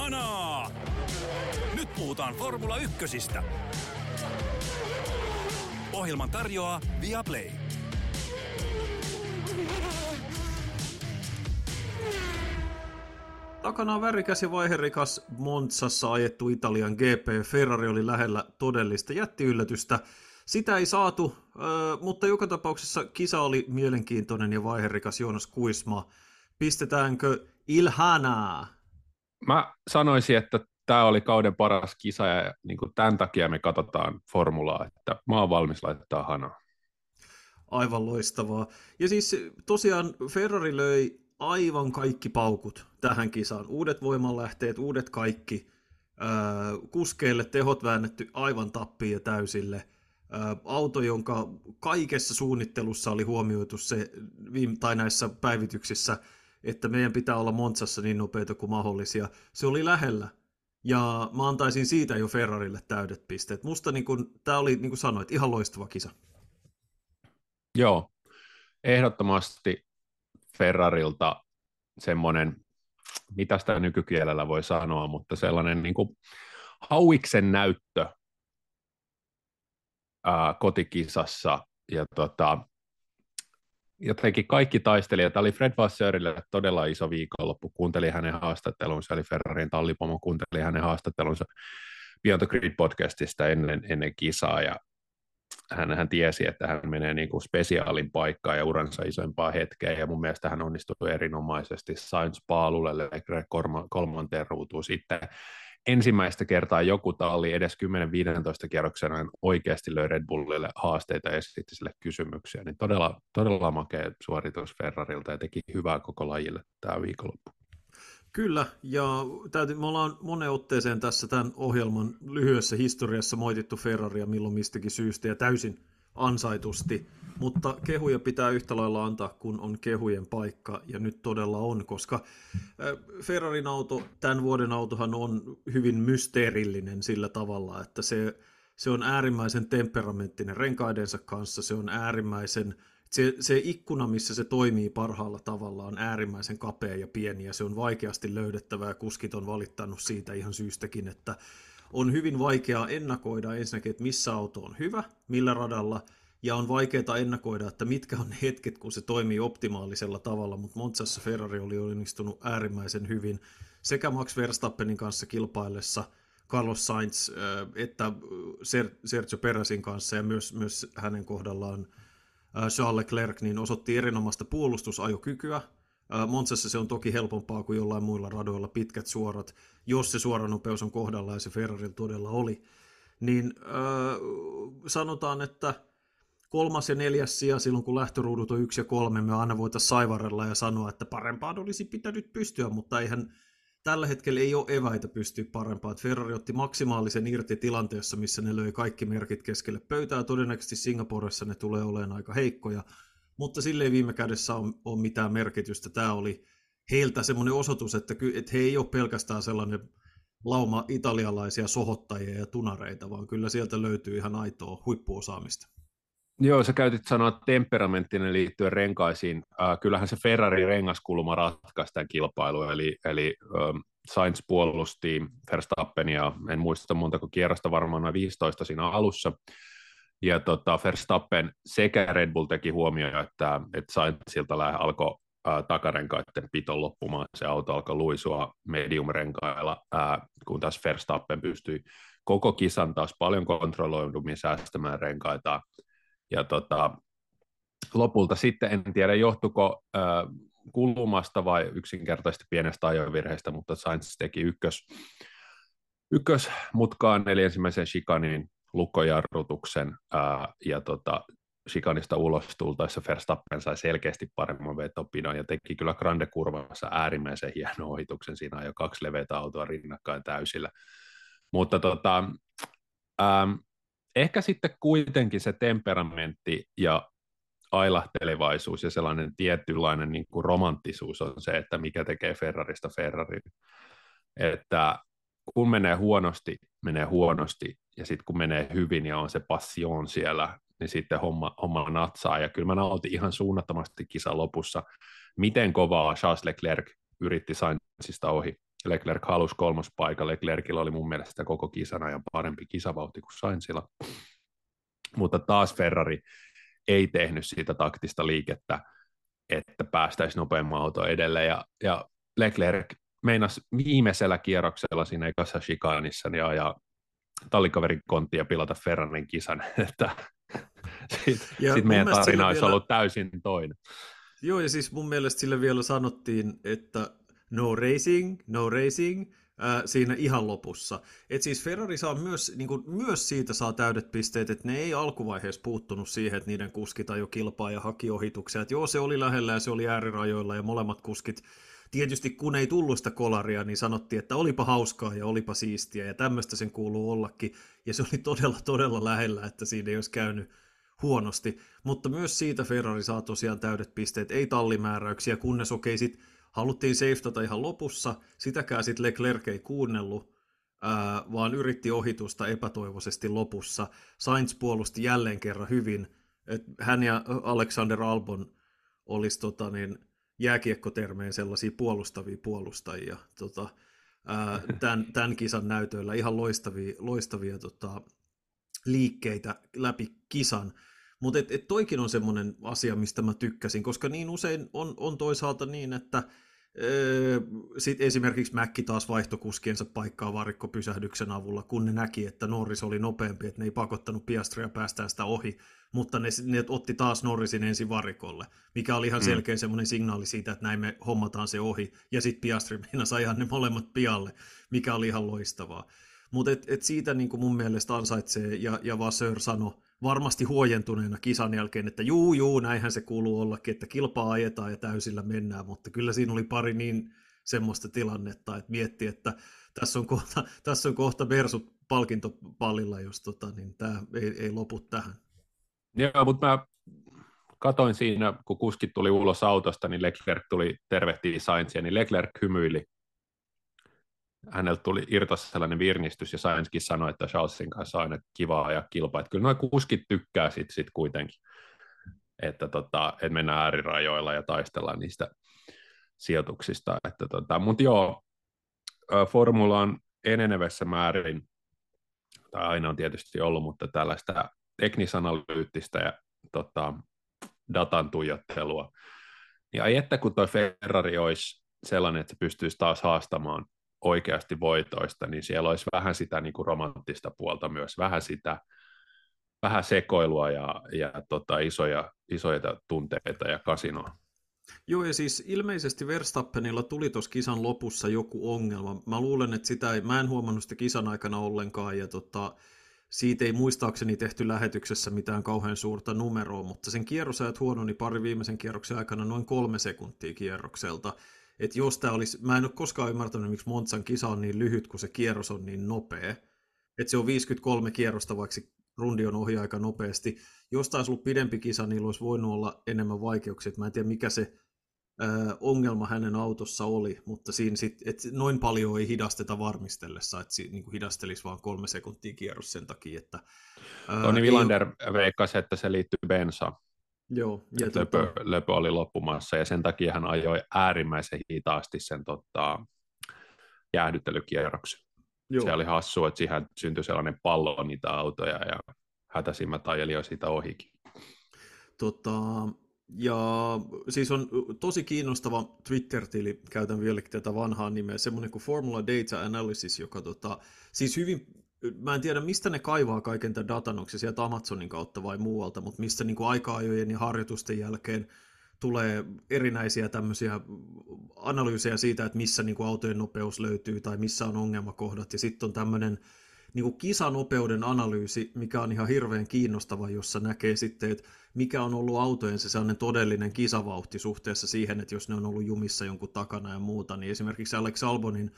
Kanaa! Nyt puhutaan Formula Ykkösistä. Ohjelman tarjoaa Viaplay. Takana on värikäs ja vaiherikas Montsassa ajettu Italian GP. Ferrari oli lähellä todellista jättiyllätystä. Sitä ei saatu, mutta joka tapauksessa kisa oli mielenkiintoinen ja vaiherikas Joonas Kuisma. Pistetäänkö Ilhanaa? Mä sanoisin, että tämä oli kauden paras kisa ja niin kuin tämän takia me katsotaan formulaa, että mä oon valmis laittaa hanaa. Aivan loistavaa. Ja siis tosiaan Ferrari löi aivan kaikki paukut tähän kisaan. Uudet voimanlähteet, uudet kaikki. kuskeille tehot väännetty aivan tappiin ja täysille. auto, jonka kaikessa suunnittelussa oli huomioitu se, tai näissä päivityksissä, että meidän pitää olla Montsassa niin nopeita kuin mahdollisia. Se oli lähellä. Ja mä antaisin siitä jo Ferrarille täydet pisteet. Musta niin kun, tämä oli, niin kuin sanoit, ihan loistava kisa. Joo, ehdottomasti Ferrarilta semmoinen, mitä sitä nykykielellä voi sanoa, mutta sellainen niin kuin hauiksen näyttö ää, kotikisassa. Ja tota, jotenkin kaikki taistelijat, tämä oli Fred Vasserille todella iso viikonloppu, kuuntelin hänen haastattelunsa, eli Ferrarin tallipomo kuunteli hänen haastattelunsa Beyond the Grid podcastista ennen, ennen kisaa, ja hän, hän tiesi, että hän menee niin kuin spesiaalin paikkaan ja uransa isoimpaa hetkeä, ja mun mielestä hän onnistui erinomaisesti Sainz paalulle Leclerc kolmanteen ruutuun sitten. Ensimmäistä kertaa joku talli edes 10-15 kierroksena oikeasti löi Red Bullille haasteita ja esitti sille kysymyksiä, niin todella, todella makea suoritus Ferrarilta ja teki hyvää koko lajille tämä viikonloppu. Kyllä, ja täytyy, me ollaan monen otteeseen tässä tämän ohjelman lyhyessä historiassa moitittu Ferraria milloin mistäkin syystä ja täysin ansaitusti, mutta kehuja pitää yhtä lailla antaa, kun on kehujen paikka, ja nyt todella on, koska Ferrarin auto, tämän vuoden autohan on hyvin mysteerillinen sillä tavalla, että se, se on äärimmäisen temperamenttinen renkaidensa kanssa, se on äärimmäisen se, se ikkuna, missä se toimii parhaalla tavalla, on äärimmäisen kapea ja pieni, ja se on vaikeasti löydettävä, ja kuskit on valittanut siitä ihan syystäkin, että on hyvin vaikeaa ennakoida ensinnäkin, että missä auto on hyvä, millä radalla, ja on vaikeaa ennakoida, että mitkä on ne hetket, kun se toimii optimaalisella tavalla, mutta Montsassa Ferrari oli onnistunut äärimmäisen hyvin sekä Max Verstappenin kanssa kilpaillessa, Carlos Sainz että Sergio Peresin kanssa ja myös, myös hänen kohdallaan Charles Leclerc niin osoitti erinomaista puolustusajokykyä. Montsassa se on toki helpompaa kuin jollain muilla radoilla, pitkät suorat, jos se suoranopeus on kohdalla ja se Ferrari todella oli. Niin äh, sanotaan, että kolmas ja neljäs sija silloin, kun lähtöruudut on yksi ja kolme, me aina voitaisiin saivarella ja sanoa, että parempaan olisi pitänyt pystyä, mutta eihän tällä hetkellä ei ole eväitä pystyä parempaan. Ferrari otti maksimaalisen irti tilanteessa, missä ne löi kaikki merkit keskelle pöytää. Todennäköisesti Singaporessa ne tulee olemaan aika heikkoja, mutta sille ei viime kädessä ole, ole mitään merkitystä. Tämä oli heiltä semmoinen osoitus, että, että he ei ole pelkästään sellainen lauma italialaisia sohottajia ja tunareita, vaan kyllä sieltä löytyy ihan aitoa huippuosaamista. Joo, sä käytit sanoa temperamenttinen liittyen renkaisiin. Äh, kyllähän se Ferrari rengaskulma ratkaisi tämän kilpailun, eli, eli ähm, Sainz puolusti Verstappenia, en muista montako kierrosta, varmaan noin 15 siinä alussa. Ja tota, Verstappen sekä Red Bull teki huomioon, että, että Sainzilta alkoi äh, takarenkaiden pito loppumaan, se auto alkoi luisua medium-renkailla, äh, kun taas Verstappen pystyi koko kisan taas paljon kontrolloidummin säästämään renkaita. Ja tota, lopulta sitten en tiedä johtuko äh, kulumasta vai yksinkertaisesti pienestä ajovirheestä, mutta Sainz teki ykkös, ykkösmutkaan, eli ensimmäisen shikanin lukkojarrutuksen, ää, ja tota, shikanista ulos tultaessa Verstappen sai selkeästi paremman vetopidon ja teki kyllä Grande Kurvassa äärimmäisen hienon ohituksen. Siinä jo kaksi leveitä autoa rinnakkain täysillä. Mutta tota, ähm, ehkä sitten kuitenkin se temperamentti ja ailahtelevaisuus ja sellainen tietynlainen niin kuin romanttisuus on se, että mikä tekee Ferrarista Ferrarin. Että kun menee huonosti, menee huonosti, ja sitten kun menee hyvin ja on se passion siellä, niin sitten homma, homma natsaa. Ja kyllä mä nautin ihan suunnattomasti kisan lopussa, miten kovaa Charles Leclerc yritti Sainzista ohi. Leclerc halusi kolmospaikka. Leclercillä oli mun mielestä koko kisan ajan parempi kisavauhti kuin Sainzilla. Mutta taas Ferrari ei tehnyt siitä taktista liikettä, että päästäisiin nopeamman auto edelle. Ja, ja Leclerc meinasi viimeisellä kierroksella siinä ekassa shikaanissa ja ajaa tallikaverin kontti ja pilata Ferrarin kisan. Että sitten sit meidän tarina olisi vielä... ollut täysin toinen. Joo, ja siis mun mielestä sille vielä sanottiin, että no racing, no racing, ää, siinä ihan lopussa. Et siis Ferrari saa myös, niin kuin, myös siitä saa täydet pisteet, että ne ei alkuvaiheessa puuttunut siihen, että niiden kuskit jo kilpaa ja haki ohituksia. Et joo, se oli lähellä ja se oli äärirajoilla ja molemmat kuskit tietysti kun ei tullut sitä kolaria, niin sanottiin, että olipa hauskaa ja olipa siistiä ja tämmöistä sen kuuluu ollakin. Ja se oli todella, todella lähellä, että siinä ei olisi käynyt huonosti. Mutta myös siitä Ferrari saa tosiaan täydet pisteet, ei tallimääräyksiä, kunnes okei sit haluttiin safetata ihan lopussa, sitäkään sitten Leclerc ei kuunnellut, ää, vaan yritti ohitusta epätoivoisesti lopussa. Sainz puolusti jälleen kerran hyvin, että hän ja Alexander Albon olisi tota, niin, jääkiekkotermeen sellaisia puolustavia puolustajia tota, ää, tämän, tämän kisan näytöillä. Ihan loistavia, loistavia tota, liikkeitä läpi kisan. Mutta et, et toikin on semmoinen asia, mistä mä tykkäsin, koska niin usein on, on toisaalta niin, että Sitten esimerkiksi Mäkki taas vaihtokuskiensa paikkaa varikkopysähdyksen avulla, kun ne näki, että Norris oli nopeampi, että ne ei pakottanut Piastria päästään sitä ohi, mutta ne, ne otti taas Norrisin ensin varikolle, mikä oli ihan mm. selkeä mm. semmoinen signaali siitä, että näin me hommataan se ohi, ja sitten Piastri meinasi ajaa ne molemmat pialle, mikä oli ihan loistavaa. Mutta et, et siitä niin kuin mun mielestä ansaitsee, ja, ja Vasseur sanoi varmasti huojentuneena kisan jälkeen, että juu, juu, näinhän se kuuluu ollakin, että kilpaa ajetaan ja täysillä mennään, mutta kyllä siinä oli pari niin semmoista tilannetta, että mietti, että tässä on kohta, tässä on kohta Versut palkintopallilla, jos tota, niin tämä ei, ei lopu tähän. Joo, mutta mä katoin siinä, kun kuskit tuli ulos autosta, niin Leclerc tuli tervehtii Sainzia, niin Leclerc hymyili häneltä tuli irtos sellainen virnistys, ja Sainzkin sanoi, että Charlesin kanssa on aina kivaa ja kilpaa. Että kyllä nuo kuskit tykkää sitten sit kuitenkin, että, tota, että mennään äärirajoilla ja taistellaan niistä sijoituksista. Että tota, Mutta joo, formula on enenevässä määrin, tai aina on tietysti ollut, mutta tällaista teknisanalyyttistä ja tota, datan tuijottelua. Ja että kun tuo Ferrari olisi sellainen, että se pystyisi taas haastamaan oikeasti voitoista, niin siellä olisi vähän sitä niin kuin romanttista puolta myös, vähän sitä, vähän sekoilua ja, ja tota, isoja, isoja tunteita ja kasinoa. Joo, ja siis ilmeisesti Verstappenilla tuli tuossa kisan lopussa joku ongelma. Mä luulen, että sitä ei, mä en huomannut sitä kisan aikana ollenkaan, ja tota, siitä ei muistaakseni tehty lähetyksessä mitään kauhean suurta numeroa, mutta sen kierrosajat huononi pari viimeisen kierroksen aikana noin kolme sekuntia kierrokselta että jos tämä olisi, mä en ole koskaan ymmärtänyt, miksi Monzan kisa on niin lyhyt, kun se kierros on niin nopea. Että se on 53 kierrosta, vaikka se rundi on ohi aika nopeasti. Jos tämä olisi ollut pidempi kisa, niin olisi voinut olla enemmän vaikeuksia. Mä en tiedä, mikä se ää, ongelma hänen autossa oli, mutta siinä sit, et noin paljon ei hidasteta varmistellessa, että niin kuin hidastelisi vain kolme sekuntia kierros sen takia, että... Ää, Toni Villander ei... veikkasi, että se liittyy bensaan. Joo. Ja löpö, tota... löpö, oli loppumassa ja sen takia hän ajoi äärimmäisen hitaasti sen tota, jäähdyttelykierroksen. Joo. Se oli hassu, että siihen syntyi sellainen pallo niitä autoja ja hätäisimmät ajeli jo siitä ohikin. Tota, ja siis on tosi kiinnostava Twitter-tili, käytän vieläkin tätä vanhaa nimeä, semmoinen kuin Formula Data Analysis, joka tota, siis hyvin mä en tiedä, mistä ne kaivaa kaiken tämän datan, onko se sieltä Amazonin kautta vai muualta, mutta mistä niin aika-ajojen ja harjoitusten jälkeen tulee erinäisiä tämmöisiä analyysejä siitä, että missä niin kuin autojen nopeus löytyy tai missä on ongelmakohdat, ja sitten on tämmöinen niin kuin kisanopeuden analyysi, mikä on ihan hirveän kiinnostava, jossa näkee sitten, että mikä on ollut autojen se sellainen todellinen kisavauhti suhteessa siihen, että jos ne on ollut jumissa jonkun takana ja muuta, niin esimerkiksi Alex Albonin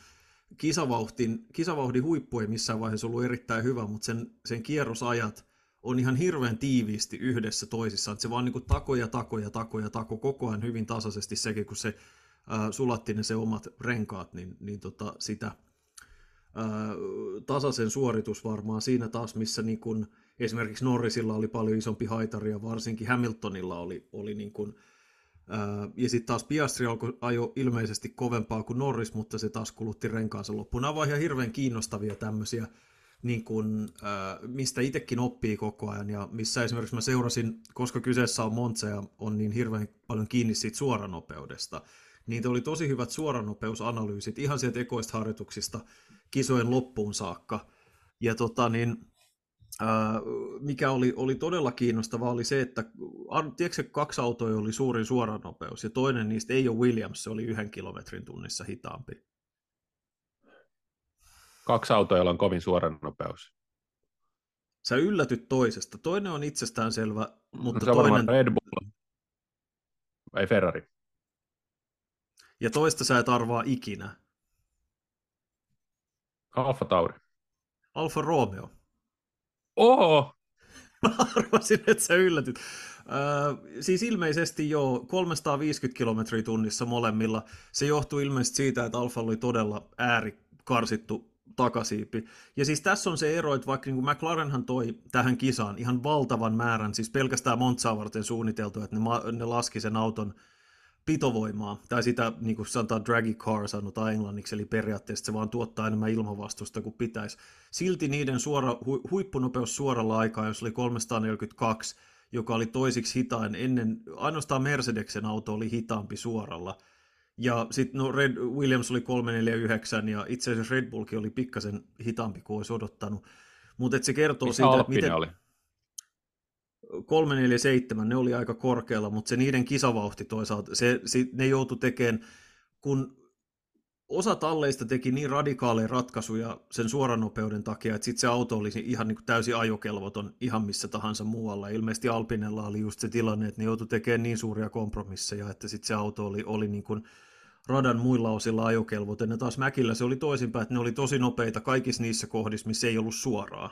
kisavauhdin, kisavauhdin huippu ei missään vaiheessa ollut erittäin hyvä, mutta sen, sen kierrosajat on ihan hirveän tiiviisti yhdessä toisissaan. Se vaan niin kuin tako ja tako ja tako ja tako koko ajan hyvin tasaisesti sekin, kun se ää, sulatti ne se omat renkaat, niin, niin tota, sitä ää, tasaisen suoritus varmaan siinä taas, missä niin kuin, esimerkiksi Norrisilla oli paljon isompi haitari ja varsinkin Hamiltonilla oli, oli niin kuin, Ja sitten taas Piastri ajo ilmeisesti kovempaa kuin Norris, mutta se taas kulutti renkaansa loppuun. Nämä ovat ihan hirveän kiinnostavia tämmöisiä, niin kuin, mistä itsekin oppii koko ajan ja missä esimerkiksi mä seurasin, koska kyseessä on Monza ja on niin hirveän paljon kiinni siitä suoranopeudesta, niin oli tosi hyvät suoranopeusanalyysit ihan sieltä ekoista harjoituksista kisojen loppuun saakka. Ja tota, niin, mikä oli, oli todella kiinnostavaa, oli se, että tiedätkö, kaksi autoa oli suurin suoranopeus, ja toinen niistä ei ole Williams, se oli yhden kilometrin tunnissa hitaampi. Kaksi autoa, joilla on kovin suoranopeus. Sä yllätyt toisesta. Toinen on itsestäänselvä, mutta se on toinen... Red Bull. Ei Ferrari. Ja toista sä et arvaa ikinä. Alfa Tauri. Alfa Romeo. Oho! Mä arvasin, että sä yllätyt. Äh, siis ilmeisesti jo 350 kilometriä tunnissa molemmilla. Se johtuu ilmeisesti siitä, että Alfa oli todella äärikarsittu takasiipi. Ja siis tässä on se ero, että vaikka niin kuin McLarenhan toi tähän kisaan ihan valtavan määrän, siis pelkästään Montzaa varten suunniteltu, että ne, ne laski sen auton pitovoimaa, tai sitä niin kuin sanotaan draggy car sanotaan englanniksi, eli periaatteessa se vaan tuottaa enemmän ilmavastusta kuin pitäisi. Silti niiden suora, hu, huippunopeus suoralla aikaa, jos oli 342, joka oli toisiksi hitain ennen, ainoastaan Mercedeksen auto oli hitaampi suoralla. Ja sitten no Red, Williams oli 349 ja itse asiassa Red Bullkin oli pikkasen hitaampi kuin olisi odottanut. Mutta se kertoo Missä siitä, että miten... oli? 347, ne oli aika korkealla, mutta se niiden kisavauhti toisaalta, se, se, ne joutu tekemään, kun osa talleista teki niin radikaaleja ratkaisuja sen suoranopeuden takia, että sitten se auto oli ihan niin kuin täysin ajokelvoton ihan missä tahansa muualla. Ilmeisesti Alpinella oli just se tilanne, että ne joutui tekemään niin suuria kompromisseja, että sitten se auto oli, oli niin kuin radan muilla osilla ajokelvoton. Ja taas Mäkillä se oli toisinpäin, että ne oli tosi nopeita kaikissa niissä kohdissa, missä ei ollut suoraa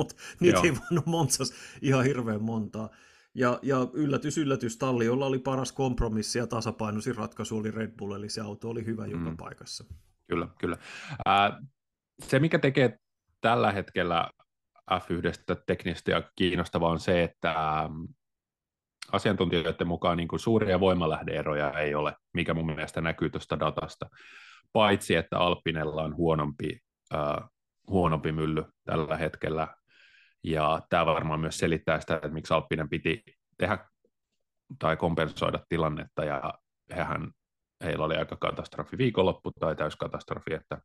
mutta niitä Joo. ei voinut Montsas ihan hirveän montaa. Ja, ja yllätys, yllätys, talli, jolla oli paras kompromissi ja tasapainoisin ratkaisu oli Red Bull, eli se auto oli hyvä mm. joka paikassa. Kyllä, kyllä. Äh, se, mikä tekee tällä hetkellä F1 teknistä ja kiinnostavaa on se, että ähm, asiantuntijoiden mukaan niin kuin suuria voimalähdeeroja ei ole, mikä mun mielestä näkyy tuosta datasta, paitsi että Alpinella on huonompi, äh, huonompi mylly tällä hetkellä ja tämä varmaan myös selittää sitä, että miksi Alppinen piti tehdä tai kompensoida tilannetta, ja hehän, heillä oli aika katastrofi viikonloppu tai täyskatastrofi, että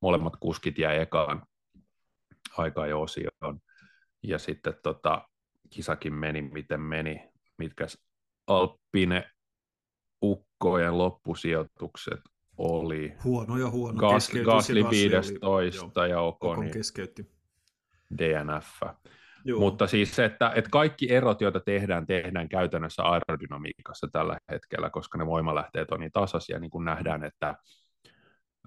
molemmat kuskit jäi ekaan aikaa jo osioon. Ja sitten tota, kisakin meni, miten meni, mitkä Alppine ukkojen loppusijoitukset oli. Huono ja huono. Gas, Gasly 15 ja Okoni keskeytti. DNF. Joo. Mutta siis se, että, että kaikki erot, joita tehdään, tehdään käytännössä aerodynamiikassa tällä hetkellä, koska ne voimalähteet on niin tasaisia, niin kuin nähdään, että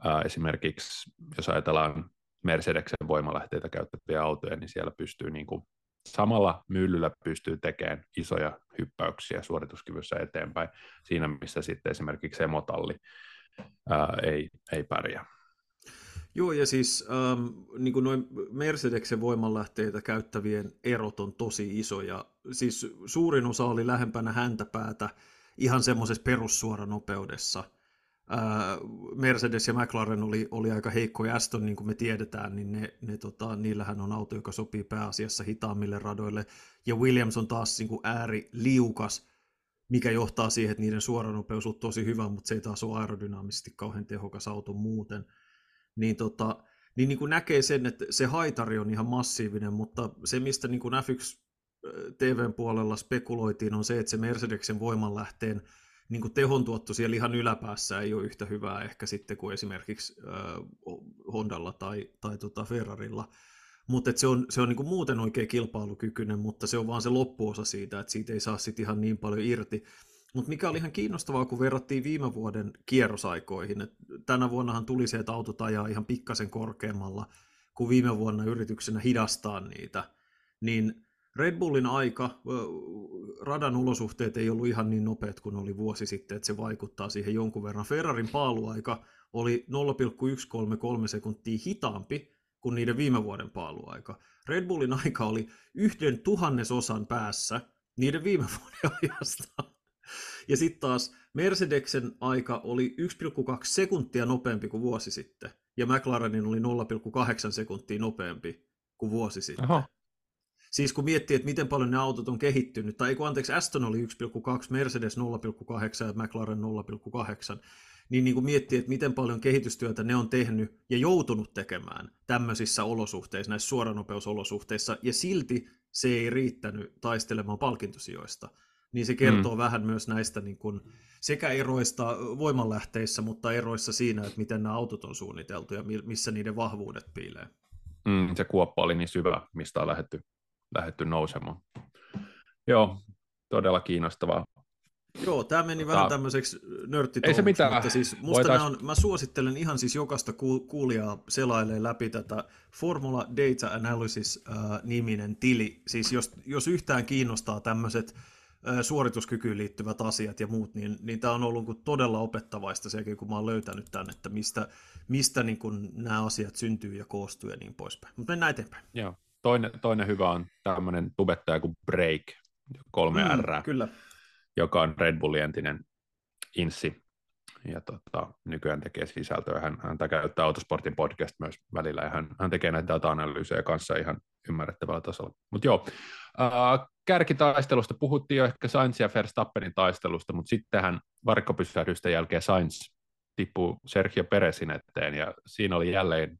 ää, esimerkiksi jos ajatellaan Mercedeksen voimalähteitä käyttäviä autoja, niin siellä pystyy niin kuin, samalla myllyllä pystyy tekemään isoja hyppäyksiä suorituskyvyssä eteenpäin, siinä missä sitten esimerkiksi emotalli ää, ei, ei pärjää. Joo, ja siis ähm, niin kuin noin Mercedeksen voimanlähteitä käyttävien erot on tosi isoja. Siis suurin osa oli lähempänä häntäpäätä ihan semmoisessa perussuoranopeudessa. Äh, Mercedes ja McLaren oli, oli aika heikkoja. Aston, niin kuin me tiedetään, niin ne, ne, tota, niillähän on auto, joka sopii pääasiassa hitaammille radoille. Ja Williams on taas niin kuin ääri liukas, mikä johtaa siihen, että niiden suoranopeus on tosi hyvä, mutta se ei taas ole aerodynaamisesti kauhean tehokas auto muuten – niin, tota, niin, niin kuin näkee sen, että se haitari on ihan massiivinen, mutta se, mistä niin kuin F1 TVn puolella spekuloitiin, on se, että se Mercedeksen voimanlähteen niin kuin tehontuotto siellä ihan yläpäässä ei ole yhtä hyvää ehkä sitten kuin esimerkiksi äh, Hondalla tai, tai tota Ferrarilla. Mutta se on, se on niin kuin muuten oikein kilpailukykyinen, mutta se on vaan se loppuosa siitä, että siitä ei saa sitten ihan niin paljon irti. Mutta mikä oli ihan kiinnostavaa, kun verrattiin viime vuoden kierrosaikoihin, että tänä vuonnahan tuli se, että autot ajaa ihan pikkasen korkeammalla kuin viime vuonna yrityksenä hidastaa niitä, niin Red Bullin aika, radan olosuhteet ei ollut ihan niin nopeat kuin oli vuosi sitten, että se vaikuttaa siihen jonkun verran. Ferrarin paaluaika oli 0,133 sekuntia hitaampi kuin niiden viime vuoden paaluaika. Red Bullin aika oli yhden tuhannesosan päässä niiden viime vuoden ajasta. Ja sitten taas Mercedeksen aika oli 1,2 sekuntia nopeampi kuin vuosi sitten, ja McLarenin oli 0,8 sekuntia nopeampi kuin vuosi sitten. Aha. Siis kun miettii, että miten paljon ne autot on kehittynyt, tai kun anteeksi, Aston oli 1,2, Mercedes 0,8 ja McLaren 0,8, niin, niin kuin miettii, että miten paljon kehitystyötä ne on tehnyt ja joutunut tekemään tämmöisissä olosuhteissa, näissä suoranopeusolosuhteissa, ja silti se ei riittänyt taistelemaan palkintosijoista. Niin se kertoo mm. vähän myös näistä niin kuin, sekä eroista voimanlähteissä, mutta eroissa siinä, että miten nämä autot on suunniteltu ja missä niiden vahvuudet piilee. Mm, se kuoppa oli niin syvä, mistä on lähetty, lähetty nousemaan. Joo, todella kiinnostavaa. Joo, tämä meni vähän Ta- tämmöiseksi nörttitouhuksi, Ei se mitään. mutta siis musta Voitais... on, mä suosittelen ihan siis jokaista kuulijaa selailee läpi tätä Formula Data Analysis-niminen tili. Siis jos, jos yhtään kiinnostaa tämmöiset suorituskykyyn liittyvät asiat ja muut, niin, niin tämä on ollut todella opettavaista sekin, kun mä oon löytänyt tämän, että mistä, mistä niin kun nämä asiat syntyy ja koostuu ja niin poispäin. Mutta mennään eteenpäin. Joo. Toinen, toinen hyvä on tämmöinen tubettaja kuin Break, 3R. Mm, kyllä joka on Red Bullin entinen inssi, ja tota, nykyään tekee sisältöä. Hän, hän käyttää Autosportin podcast myös välillä, ja hän, hän tekee näitä data-analyysejä kanssa ihan ymmärrettävällä tasolla. Mutta joo, kärkitaistelusta puhuttiin jo ehkä Sainz ja Verstappenin taistelusta, mutta sittenhän varikkopysähdysten jälkeen Sainz tippuu Sergio Peresin eteen, ja siinä oli jälleen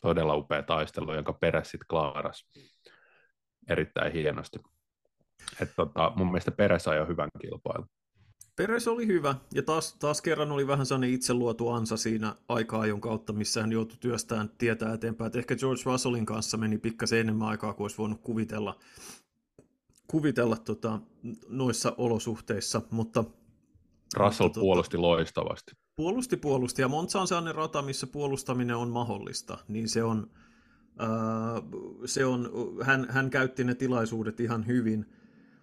todella upea taistelu, jonka Peres sitten klaaras erittäin hienosti. Että tota, mun mielestä Peres ajoi hyvän kilpailun. Peres oli hyvä, ja taas, taas kerran oli vähän sellainen itse luotu ansa siinä aikaa, jonka kautta, missä hän joutui työstään tietää eteenpäin. Et ehkä George Russellin kanssa meni pikkasen enemmän aikaa kuin olisi voinut kuvitella, kuvitella tota, noissa olosuhteissa, mutta... Russell mutta, tota- puolusti tota, loistavasti. Puolusti, puolusti, ja Monza on sellainen rata, missä puolustaminen on mahdollista, niin se on, äh, se on hän, hän käytti ne tilaisuudet ihan hyvin,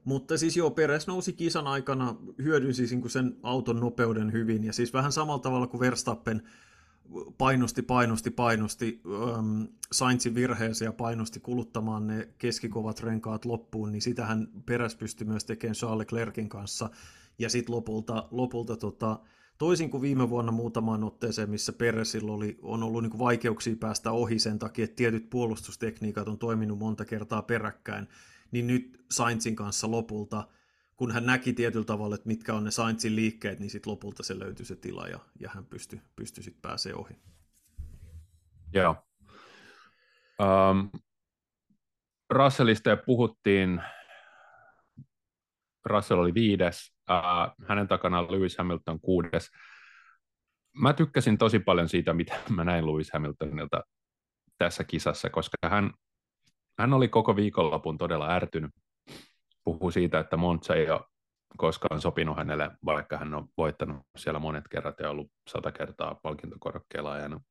mutta siis joo, Peres nousi kisan aikana, hyödynsi sen auton nopeuden hyvin, ja siis vähän samalla tavalla kuin Verstappen painosti, painosti, painosti ähm, Sainzin virheeseen ja painosti kuluttamaan ne keskikovat renkaat loppuun, niin sitähän Peres pystyi myös tekemään Charles Leclerkin kanssa, ja sitten lopulta, lopulta tota, toisin kuin viime vuonna muutamaan otteeseen, missä Peresillä oli, on ollut niin vaikeuksia päästä ohi sen takia, että tietyt puolustustekniikat on toiminut monta kertaa peräkkäin, niin nyt Sainzin kanssa lopulta, kun hän näki tietyllä tavalla, että mitkä on ne Sainzin liikkeet, niin sitten lopulta se löytyi se tila ja, ja hän pystyi pysty sitten pääsee ohi. Joo. Um, Russellista puhuttiin, Russell oli viides, uh, hänen takana Lewis Hamilton kuudes. Mä tykkäsin tosi paljon siitä, mitä mä näin Lewis Hamiltonilta tässä kisassa, koska hän hän oli koko viikonlopun todella ärtynyt. Puhuu siitä, että Montsa ei ole koskaan sopinut hänelle, vaikka hän on voittanut siellä monet kerrat ja ollut sata kertaa palkintokorokkeella ajanut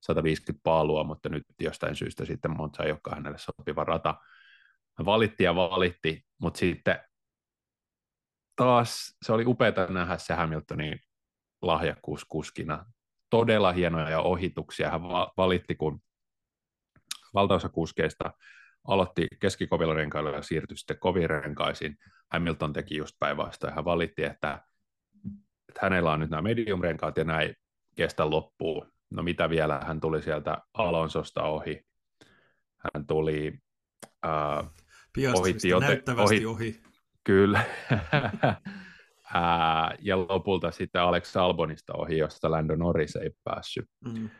150 paalua, mutta nyt jostain syystä sitten Monza ei olekaan hänelle sopiva rata. Hän valitti ja valitti, mutta sitten taas se oli upeaa nähdä se Hamiltonin lahjakkuus kuskina. Todella hienoja ohituksia. Hän valitti, kun valtaosa kuskeista aloitti keskikovilla renkailla ja siirtyi sitten koviin renkaisiin. Hamilton teki just päinvastoin. Hän valitti, että, että hänellä on nyt nämä medium-renkaat ja näin kestä loppuun. No mitä vielä, hän tuli sieltä Alonsosta ohi. Hän tuli äh, ohitti jote, näyttävästi ohi. ohi. Kyllä. Ää, ja lopulta sitten Alex Albonista ohi, josta Lando Norris ei päässyt, mm.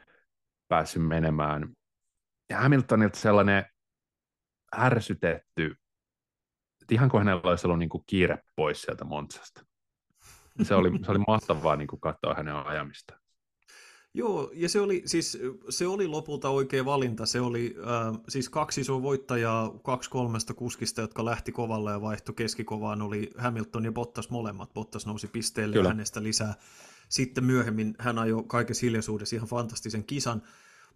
päässyt menemään ja Hamiltonilta sellainen ärsytetty, että ihan kuin hänellä olisi ollut niin kuin kiire pois sieltä Montsasta. Se oli, se oli mahtavaa niin kuin katsoa hänen ajamista. Joo, ja se oli, siis, se oli lopulta oikea valinta. Se oli äh, siis kaksi isoa voittajaa, kaksi kolmesta kuskista, jotka lähti kovalle ja vaihtoi keskikovaan, oli Hamilton ja Bottas molemmat. Bottas nousi pisteelle Kyllä. hänestä lisää. Sitten myöhemmin hän ajoi kaikessa hiljaisuudessa ihan fantastisen kisan.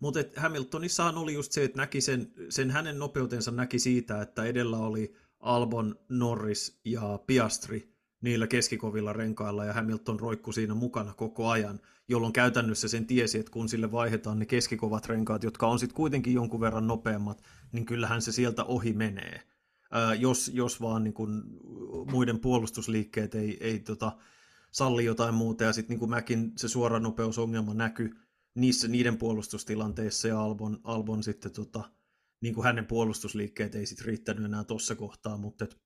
Mutta Hamiltonissahan oli just se, että näki sen, sen hänen nopeutensa näki siitä, että edellä oli Albon, Norris ja Piastri niillä keskikovilla renkailla ja Hamilton roikku siinä mukana koko ajan, jolloin käytännössä sen tiesi, että kun sille vaihdetaan ne keskikovat renkaat, jotka on sitten kuitenkin jonkun verran nopeammat, niin kyllähän se sieltä ohi menee. ää, jos, jos vaan niin kuin muiden puolustusliikkeet ei, ei tota, salli jotain muuta, ja sitten niin Mäkin se suoranopeusongelma näkyy niissä niiden puolustustilanteissa, ja Albon, Albon sitten tota, niin kuin hänen puolustusliikkeet ei sitten riittänyt enää tuossa kohtaa, mutta et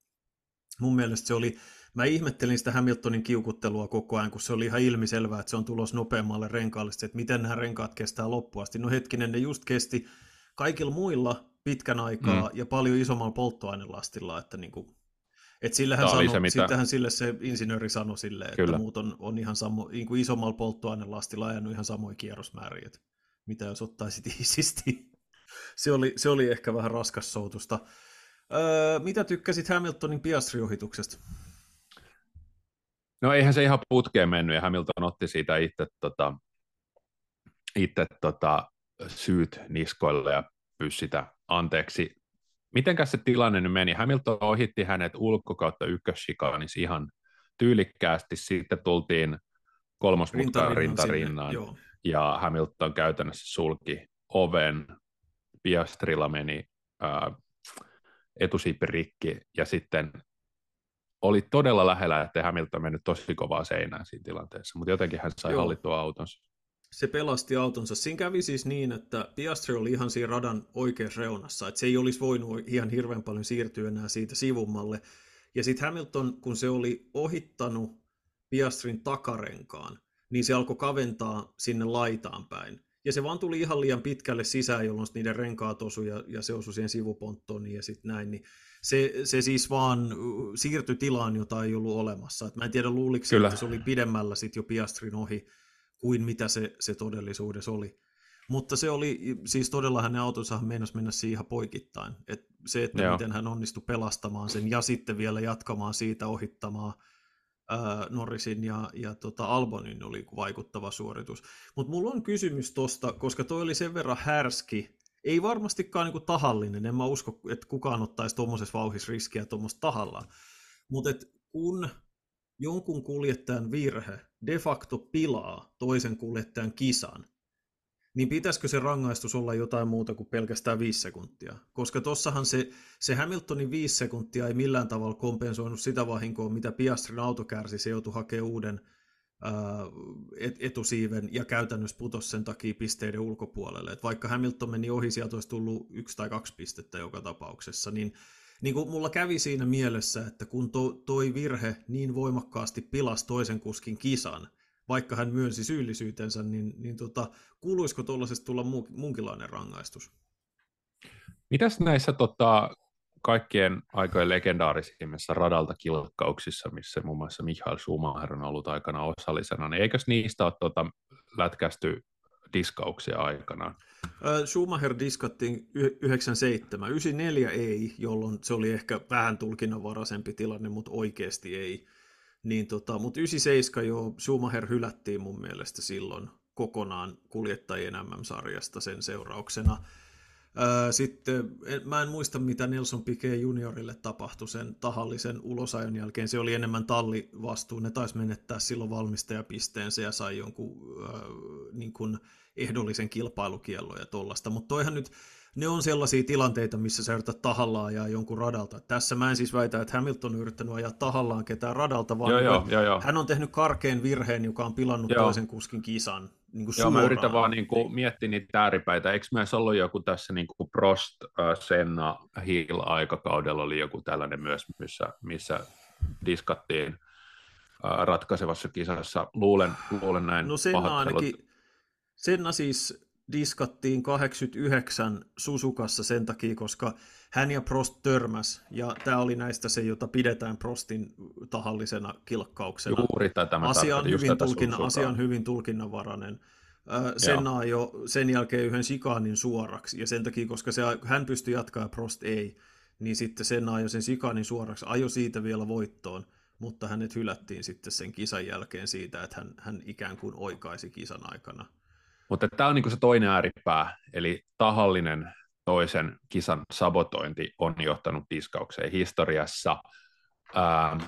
mun mielestä se oli, mä ihmettelin sitä Hamiltonin kiukuttelua koko ajan, kun se oli ihan ilmiselvää, että se on tulos nopeammalle renkaalle, että miten nämä renkaat kestää loppuasti. No hetkinen, ne just kesti kaikilla muilla pitkän aikaa mm. ja paljon isommalla polttoainelastilla, että niin kuin, et sillä hän sano, mitä... sittenhän sille se insinööri sanoi sille, että Kyllä. muut on, on ihan samo, niin kuin isommalla polttoainelastilla ajanut ihan samoin kierrosmääriä, että mitä jos ottaisit iisisti. se, oli, se oli ehkä vähän raskas soutusta. Öö, mitä tykkäsit Hamiltonin Piastri-ohituksesta? No eihän se ihan putkeen mennyt, ja Hamilton otti siitä itse, tota, itse tota, syyt niskoille ja pyysi sitä anteeksi. Mitenkäs se tilanne nyt meni? Hamilton ohitti hänet ulkokautta ykkössikaanissa ihan tyylikkäästi, sitten tultiin kolmosmutkaan rintarinnan, ja Hamilton käytännössä sulki oven, Piastrilla meni ää, etusiipi rikki, ja sitten oli todella lähellä, että Hamilton mennyt tosi kovaa seinään siinä tilanteessa, mutta jotenkin hän sai Joo. hallittua autonsa. Se pelasti autonsa. Siinä kävi siis niin, että Piastri oli ihan siinä radan oikeassa reunassa, että se ei olisi voinut ihan hirveän paljon siirtyä enää siitä sivummalle. Ja sitten Hamilton, kun se oli ohittanut Piastrin takarenkaan, niin se alkoi kaventaa sinne laitaan päin. Ja se vaan tuli ihan liian pitkälle sisään, jolloin niiden renkaat osui ja, ja se osui siihen sivuponttoon ja sitten näin. Niin se, se siis vaan siirtyi tilaan, jota ei ollut olemassa. Et mä en tiedä, luuliko se, että se oli pidemmällä sit jo Piastrin ohi kuin mitä se, se todellisuudessa oli. Mutta se oli, siis todella hänen autonsa meinasi mennä siihen poikittain. Et se, että Joo. miten hän onnistui pelastamaan sen ja sitten vielä jatkamaan siitä ohittamaan ää, Norrisin ja, ja tota Albonin oli vaikuttava suoritus. Mutta mulla on kysymys tosta, koska toi oli sen verran härski, ei varmastikaan niin tahallinen, en mä usko, että kukaan ottaisi tuommoisessa vauhissa riskiä tuommoista tahallaan. Mutta kun jonkun kuljettajan virhe de facto pilaa toisen kuljettajan kisan, niin pitäisikö se rangaistus olla jotain muuta kuin pelkästään viisi sekuntia? Koska tossahan se, se Hamiltonin viisi sekuntia ei millään tavalla kompensoinut sitä vahinkoa, mitä Piastrin auto kärsi, se joutui hakemaan uuden etusiiven ja käytännössä putosi sen takia pisteiden ulkopuolelle. Et vaikka Hamilton meni ohi, sieltä olisi tullut yksi tai kaksi pistettä joka tapauksessa, niin, niin kuin mulla kävi siinä mielessä, että kun to, toi virhe niin voimakkaasti pilasi toisen kuskin kisan, vaikka hän myönsi syyllisyytensä, niin, niin tota, kuuluisiko tuollaisesta tulla munkilainen rangaistus? Mitäs näissä tota, kaikkien aikojen legendaarisimmissa radalta kilkkauksissa, missä muun muassa Michael Schumacher on ollut aikana osallisena, niin eikös niistä ole tuota, lätkästy diskauksia aikanaan? Schumacher diskattiin 97, 94 ei, jolloin se oli ehkä vähän tulkinnanvaraisempi tilanne, mutta oikeasti ei. Niin tota, mutta 97 jo Schumacher hylättiin mun mielestä silloin kokonaan kuljettajien MM-sarjasta sen seurauksena. Sitten mä en muista, mitä Nelson Piquet juniorille tapahtui sen tahallisen ulosajon jälkeen. Se oli enemmän tallivastuu. Ne taisi menettää silloin valmistajapisteensä ja sai jonkun äh, niin kuin ehdollisen kilpailukiellon ja tollasta. Mutta toihan nyt, ne on sellaisia tilanteita, missä sä yrität tahallaan ajaa jonkun radalta. Tässä mä en siis väitä, että Hamilton on yrittänyt ajaa tahallaan ketään radalta, vaan joo, joo, joo, joo. hän on tehnyt karkeen virheen, joka on pilannut joo. toisen kuskin kisan. Niin kuin Joo, mä yritän vaan niin kuin, miettiä niitä ääripäitä. Eikö myös ollut joku tässä niin kuin Prost, äh, Senna, Hill aikakaudella oli joku tällainen myös, missä, missä diskattiin äh, ratkaisevassa kisassa. Luulen, luulen näin. No Senna ainakin, Senna siis diskattiin 89 Susukassa sen takia, koska hän ja Prost törmäs, ja tämä oli näistä se, jota pidetään Prostin tahallisena kilkkauksena. Juuri tätä mä asia on, hyvin tulkinna, asia on hyvin tulkinnanvarainen. Senna jo sen jälkeen yhden sikaanin suoraksi, ja sen takia, koska se, hän pystyi jatkaa ja Prost ei, niin sitten Senna ajoi sen sikaanin suoraksi, ajo siitä vielä voittoon, mutta hänet hylättiin sitten sen kisan jälkeen siitä, että hän, hän ikään kuin oikaisi kisan aikana. Mutta tämä on niin se toinen ääripää, eli tahallinen toisen kisan sabotointi on johtanut diskaukseen historiassa. Ähm,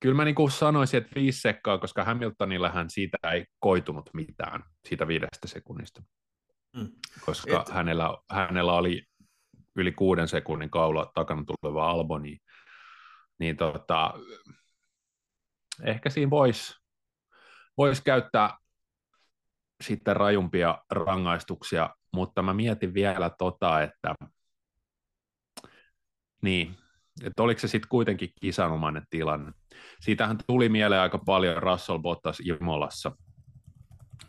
kyllä mä niin kuin sanoisin, että viisi sekkaa, koska Hamiltonillahan siitä ei koitunut mitään, siitä viidestä sekunnista. mm. koska Et... hänellä, hänellä oli yli kuuden sekunnin kaula takana tuleva Alboni, niin, niin tota, ehkä siinä voisi vois käyttää sitten rajumpia rangaistuksia, mutta mä mietin vielä tota, että niin, että oliko se sitten kuitenkin kisanomainen tilanne. Siitähän tuli mieleen aika paljon Russell Bottas Imolassa,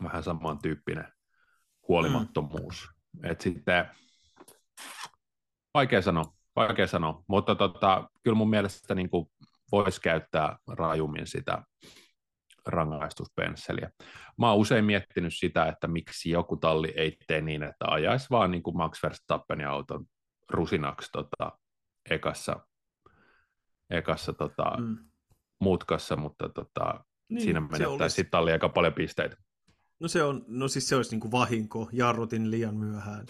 vähän samantyyppinen huolimattomuus. Mm. Et sitten, vaikea sanoa, vaikea sanoa, mutta tota, kyllä mun mielestä niin voisi käyttää rajummin sitä rangaistuspensseliä. Mä oon usein miettinyt sitä, että miksi joku talli ei tee niin, että ajaisi vaan niin kuin Max Verstappenin auton rusinaksi tota, ekassa, ekassa tota, mm. mutkassa, mutta tota, niin, siinä menettäisi sitten talli aika paljon pisteitä. No se on, no siis se olisi niin kuin vahinko, jarrutin liian myöhään.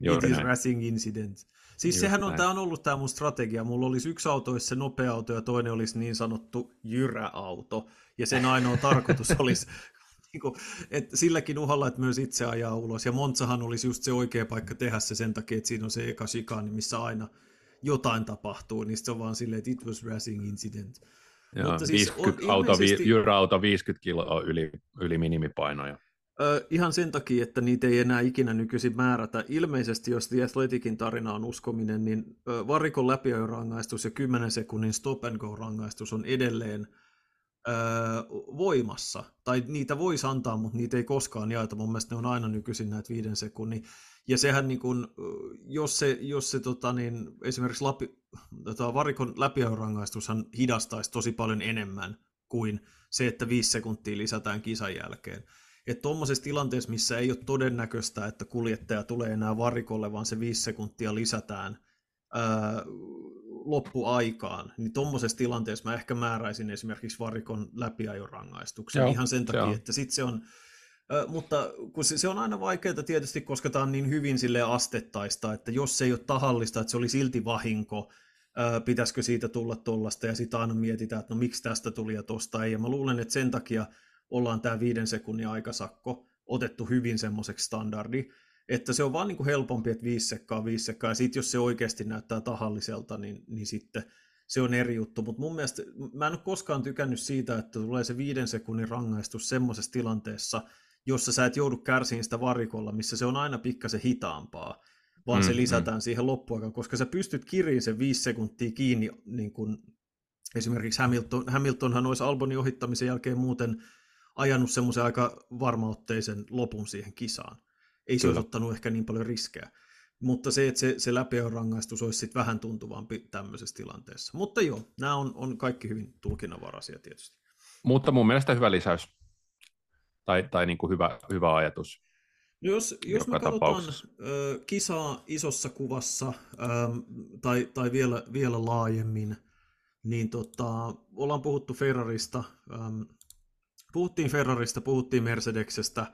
Juuri It is racing incident. Siis sehän on, tämä on ollut tämä mun strategia. Mulla olisi yksi auto, olisi se nopea auto ja toinen olisi niin sanottu jyräauto. Ja sen ainoa tarkoitus olisi niin kuin, että silläkin uhalla, että myös itse ajaa ulos. Ja Montsahan olisi just se oikea paikka tehdä se sen takia, että siinä on se eka shikani, missä aina jotain tapahtuu, niin se on vaan silleen, että it was racing incident. Joo, Mutta siis 50 auto, ilmeisesti... jyräauto 50 kiloa yli, yli minimipainoja. Ö, ihan sen takia, että niitä ei enää ikinä nykyisin määrätä. Ilmeisesti, jos The Athleticin tarina on uskominen, niin varikon läpiajorangaistus ja 10 sekunnin stop and go rangaistus on edelleen ö, voimassa. Tai niitä voisi antaa, mutta niitä ei koskaan jaeta. Mun mielestä ne on aina nykyisin näitä viiden sekunnin. Ja sehän, niin kun, jos se, jos se tota, niin, esimerkiksi lapi, tota, varikon läpiajorangaistushan hidastaisi tosi paljon enemmän kuin se, että viisi sekuntia lisätään kisan jälkeen että tuommoisessa tilanteessa, missä ei ole todennäköistä, että kuljettaja tulee enää varikolle, vaan se viisi sekuntia lisätään ää, loppuaikaan, niin tuommoisessa tilanteessa mä ehkä määräisin esimerkiksi varikon läpiajorangaistuksen Joo, ihan sen takia, että sitten se on, ää, mutta kun se, se on aina vaikeaa tietysti, koska tämä on niin hyvin sille astettaista, että jos se ei ole tahallista, että se oli silti vahinko, ää, pitäisikö siitä tulla tuollaista, ja sitten aina mietitään, että no miksi tästä tuli ja tosta ei, ja mä luulen, että sen takia ollaan tämä viiden sekunnin aikasakko otettu hyvin semmoiseksi standardi, että se on vaan niin kuin helpompi, että viisi sekkaa, viisi sekkaa, ja sitten jos se oikeasti näyttää tahalliselta, niin, niin sitten se on eri juttu, mutta mun mielestä mä en ole koskaan tykännyt siitä, että tulee se viiden sekunnin rangaistus semmoisessa tilanteessa, jossa sä et joudu kärsiin sitä varikolla, missä se on aina pikkasen hitaampaa, vaan mm, se lisätään mm. siihen loppuaikaan, koska sä pystyt kiriin sen viisi sekuntia kiinni, niin kuin esimerkiksi Hamilton, Hamiltonhan olisi Albonin ohittamisen jälkeen muuten ajanut semmoisen aika varmautteisen lopun siihen kisaan. Ei se olisi ottanut ehkä niin paljon riskejä. Mutta se, että se, se läpiajorangaistus olisi sitten vähän tuntuvampi tämmöisessä tilanteessa. Mutta joo, nämä on, on kaikki hyvin tulkinnanvaraisia tietysti. Mutta mun mielestä hyvä lisäys. Tai, tai niin kuin hyvä, hyvä ajatus. No jos, jos me katsotaan ö, kisaa isossa kuvassa ö, tai, tai vielä, vielä laajemmin, niin tota, ollaan puhuttu Ferrarista. Ö, puhuttiin Ferrarista, puhuttiin Mercedeksestä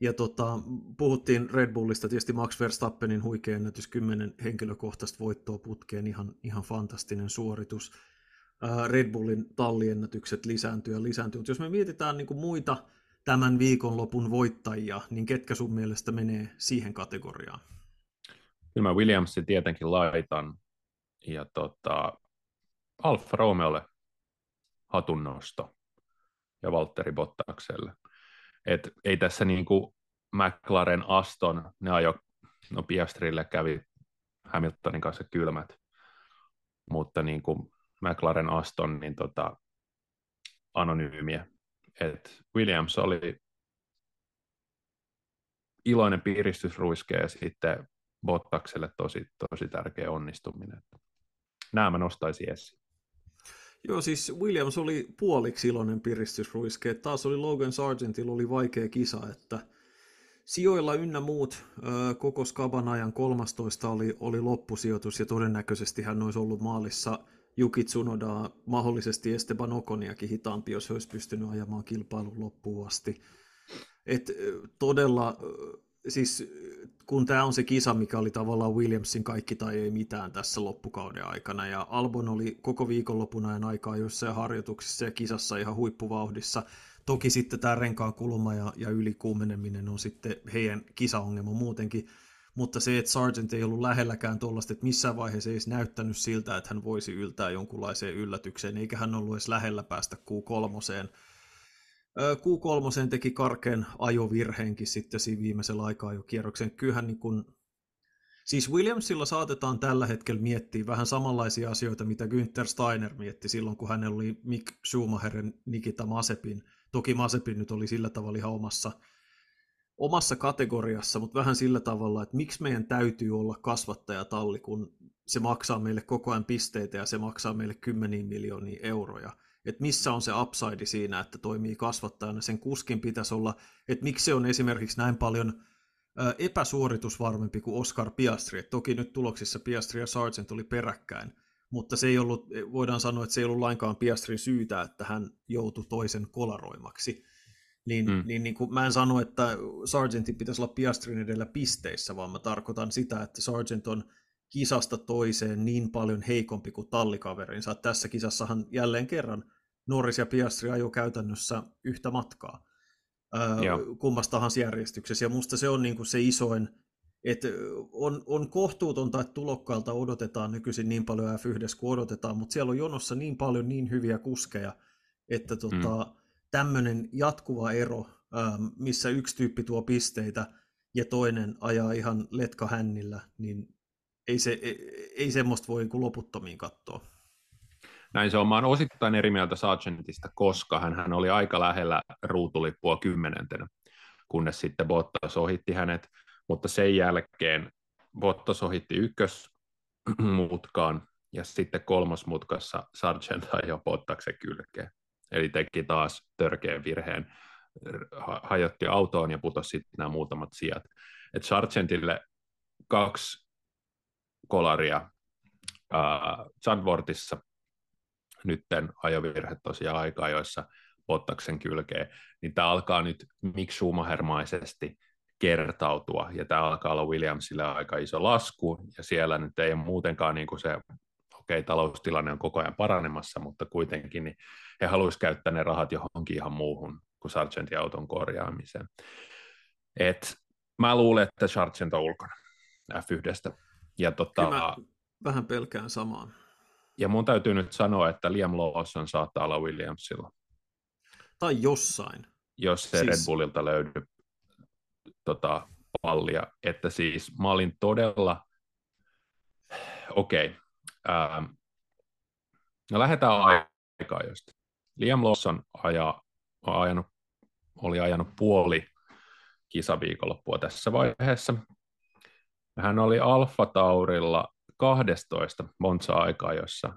ja tota, puhuttiin Red Bullista, tietysti Max Verstappenin huikea ennätys, 10 henkilökohtaista voittoa putkeen, ihan, ihan fantastinen suoritus. Red Bullin talliennätykset lisääntyy ja lisääntyy, mutta jos me mietitään niin kuin muita tämän viikonlopun voittajia, niin ketkä sun mielestä menee siihen kategoriaan? Kyllä mä Williamsin tietenkin laitan, ja tota, Alfa Romeolle hatunnosto ja Valtteri Bottakselle. Et ei tässä niin kuin McLaren Aston, ne ajo, no Piastrille kävi Hamiltonin kanssa kylmät, mutta niin kuin McLaren Aston, niin tota, anonyymiä. Et Williams oli iloinen piristysruiske ja sitten Bottakselle tosi, tosi tärkeä onnistuminen. Nämä mä nostaisin esiin. Joo, siis Williams oli puoliksi iloinen piristysruiske. Taas oli Logan Sargentilla oli vaikea kisa, että sijoilla ynnä muut koko Skaban ajan 13 oli, oli loppusijoitus ja todennäköisesti hän olisi ollut maalissa Juki Tsunodaa, mahdollisesti Esteban Okoniakin hitaampi, jos he olisi pystynyt ajamaan kilpailun loppuun asti. Et todella siis kun tämä on se kisa, mikä oli tavallaan Williamsin kaikki tai ei mitään tässä loppukauden aikana, ja Albon oli koko viikonlopun ajan aikaa jossain harjoituksissa ja kisassa ihan huippuvauhdissa. Toki sitten tämä renkaan kulma ja, ja ylikuumeneminen on sitten heidän kisaongelma muutenkin, mutta se, että Sargent ei ollut lähelläkään tuollaista, että missään vaiheessa ei edes näyttänyt siltä, että hän voisi yltää jonkunlaiseen yllätykseen, eikä hän ollut edes lähellä päästä Q3. Q3 teki karkeen ajovirheenkin sitten siinä viimeisellä aikaa jo kierroksen. Kyllähän niin kun... Siis Williamsilla saatetaan tällä hetkellä miettiä vähän samanlaisia asioita, mitä Günther Steiner mietti silloin, kun hänellä oli Mick Schumacherin Nikita Masepin. Toki Masepin nyt oli sillä tavalla ihan omassa, omassa kategoriassa, mutta vähän sillä tavalla, että miksi meidän täytyy olla kasvattajatalli, kun se maksaa meille koko ajan pisteitä ja se maksaa meille kymmeniä miljoonia euroja että missä on se upside siinä, että toimii kasvattajana. Sen kuskin pitäisi olla, että miksi se on esimerkiksi näin paljon epäsuoritusvarmempi kuin Oscar Piastri. Et toki nyt tuloksissa Piastri ja Sargent oli peräkkäin, mutta se ei ollut, voidaan sanoa, että se ei ollut lainkaan Piastrin syytä, että hän joutui toisen kolaroimaksi. Niin, mm. niin, niin kuin, mä en sano, että Sargentin pitäisi olla Piastrin edellä pisteissä, vaan mä tarkoitan sitä, että Sargent on kisasta toiseen niin paljon heikompi kuin tallikaverinsa. Tässä kisassahan jälleen kerran Norris ja Piastri ajo käytännössä yhtä matkaa kummastahan järjestyksessä. Ja musta se on niin kuin se isoin, että on, on kohtuutonta, että tulokkaalta odotetaan nykyisin niin paljon F1 kuin odotetaan, mutta siellä on jonossa niin paljon niin hyviä kuskeja, että tota, mm. tämmöinen jatkuva ero, missä yksi tyyppi tuo pisteitä ja toinen ajaa ihan letka hännillä, niin ei, se, ei, ei semmoista voi kuin loputtomiin katsoa. Näin se on. Mä osittain eri mieltä Sargentista, koska hän, hän oli aika lähellä ruutulippua kymmenentenä, kunnes sitten Bottas ohitti hänet, mutta sen jälkeen Bottas ohitti ykkösmutkaan ja sitten kolmosmutkassa Sargent ajoi Bottaksen kylkeen. Eli teki taas törkeän virheen, hajotti autoon ja putosi sitten nämä muutamat sijat. Et Sargentille kaksi kolaria äh, Zandvortissa nytten ajovirhe tosiaan aikaa, joissa Bottaksen kylkeen, niin tämä alkaa nyt Mick Schumachermaisesti kertautua, ja tämä alkaa olla Williamsille aika iso lasku, ja siellä nyt ei muutenkaan niin kuin se, okei, okay, taloustilanne on koko ajan paranemassa, mutta kuitenkin niin he haluaisivat käyttää ne rahat johonkin ihan muuhun kuin Sargentin auton korjaamiseen. Et mä luulen, että Sargent on ulkona F1. Ja tota, mä vähän pelkään samaan. Ja mun täytyy nyt sanoa, että Liam Lawson saattaa olla Williamsilla. Tai jossain. Jos se siis... Red Bullilta löydy tota, pallia. Että siis mä olin todella, okei, okay. ähm. no lähdetään aikaa just. Liam Lawson ajaa, ajanut, oli ajanut puoli kisaviikonloppua tässä vaiheessa. Hän oli Alfa Taurilla 12 Monza-aikaa, jossa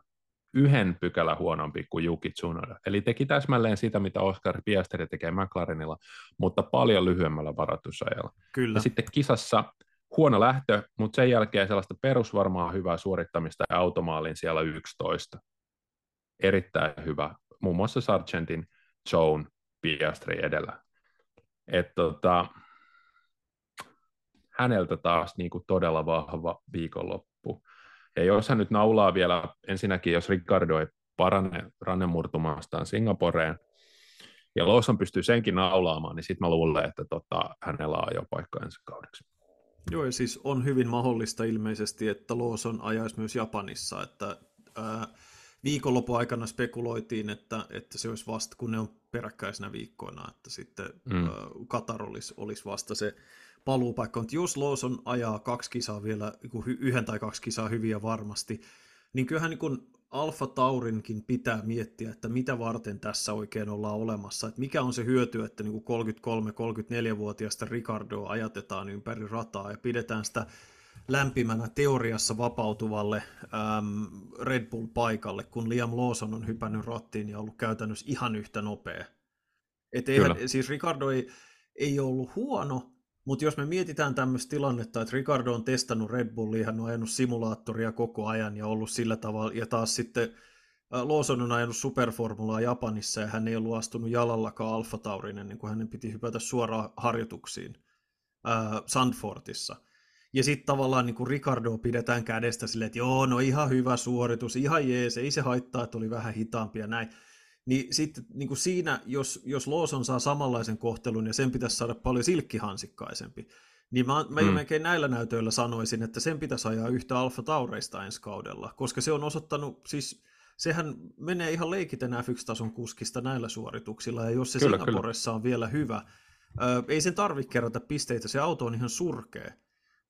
yhden pykälän huonompi kuin Yuki Tsunoda. Eli teki täsmälleen sitä, mitä Oscar Piastri tekee McLarenilla, mutta paljon lyhyemmällä varoitusajalla. Kyllä. Ja sitten kisassa huono lähtö, mutta sen jälkeen sellaista perusvarmaa hyvää suorittamista ja automaalin siellä 11. Erittäin hyvä. Muun muassa Sargentin Joan Piastri edellä. Et tota, häneltä taas niin kuin todella vahva viikonloppu. Ja jos hän nyt naulaa vielä, ensinnäkin jos Ricardo ei parane rannemurtumastaan Singaporeen, ja Lawson pystyy senkin naulaamaan, niin sitten mä luulen, että tota, hänellä on jo paikka ensi kaudeksi. Joo, ja siis on hyvin mahdollista ilmeisesti, että Lawson ajaisi myös Japanissa, että ää, viikonlopun aikana spekuloitiin, että, että se olisi vasta, kun ne on peräkkäisenä viikkoina, että sitten mm. ää, Katar olisi, olisi vasta se paluupaikka, mutta jos Lawson ajaa kaksi kisaa vielä, yhden tai kaksi kisaa hyviä varmasti, niin kyllähän niin Alfa Taurinkin pitää miettiä, että mitä varten tässä oikein ollaan olemassa, että mikä on se hyöty, että niin 33-34-vuotiaasta Ricardoa ajatetaan ympäri rataa ja pidetään sitä lämpimänä teoriassa vapautuvalle äm, Red Bull-paikalle, kun Liam Lawson on hypännyt rattiin ja ollut käytännössä ihan yhtä nopea. Et eihän, siis Ricardo ei, ei ollut huono, mutta jos me mietitään tämmöistä tilannetta, että Ricardo on testannut Red Bullia, hän on ajanut simulaattoria koko ajan ja ollut sillä tavalla, ja taas sitten Lawson on ajanut superformulaa Japanissa ja hän ei ollut astunut jalallakaan Alfa Taurin ennen kuin hänen piti hypätä suoraan harjoituksiin. äh, Sandfortissa. Ja sitten tavallaan niin Ricardo pidetään kädestä silleen, että joo, no ihan hyvä suoritus, ihan jees, ei se haittaa, että oli vähän hitaampi ja näin. Niin sitten niin kuin siinä, jos, jos Lawson saa samanlaisen kohtelun ja sen pitäisi saada paljon silkkihansikkaisempi, niin mä, mä mm. melkein näillä näytöillä sanoisin, että sen pitäisi ajaa yhtä Alfa Taureista ensi kaudella, koska se on osoittanut, siis sehän menee ihan leikiten F1-tason kuskista näillä suorituksilla, ja jos se kyllä, Singaporessa kyllä. on vielä hyvä, ö, ei sen tarvitse kerätä pisteitä, se auto on ihan surkea,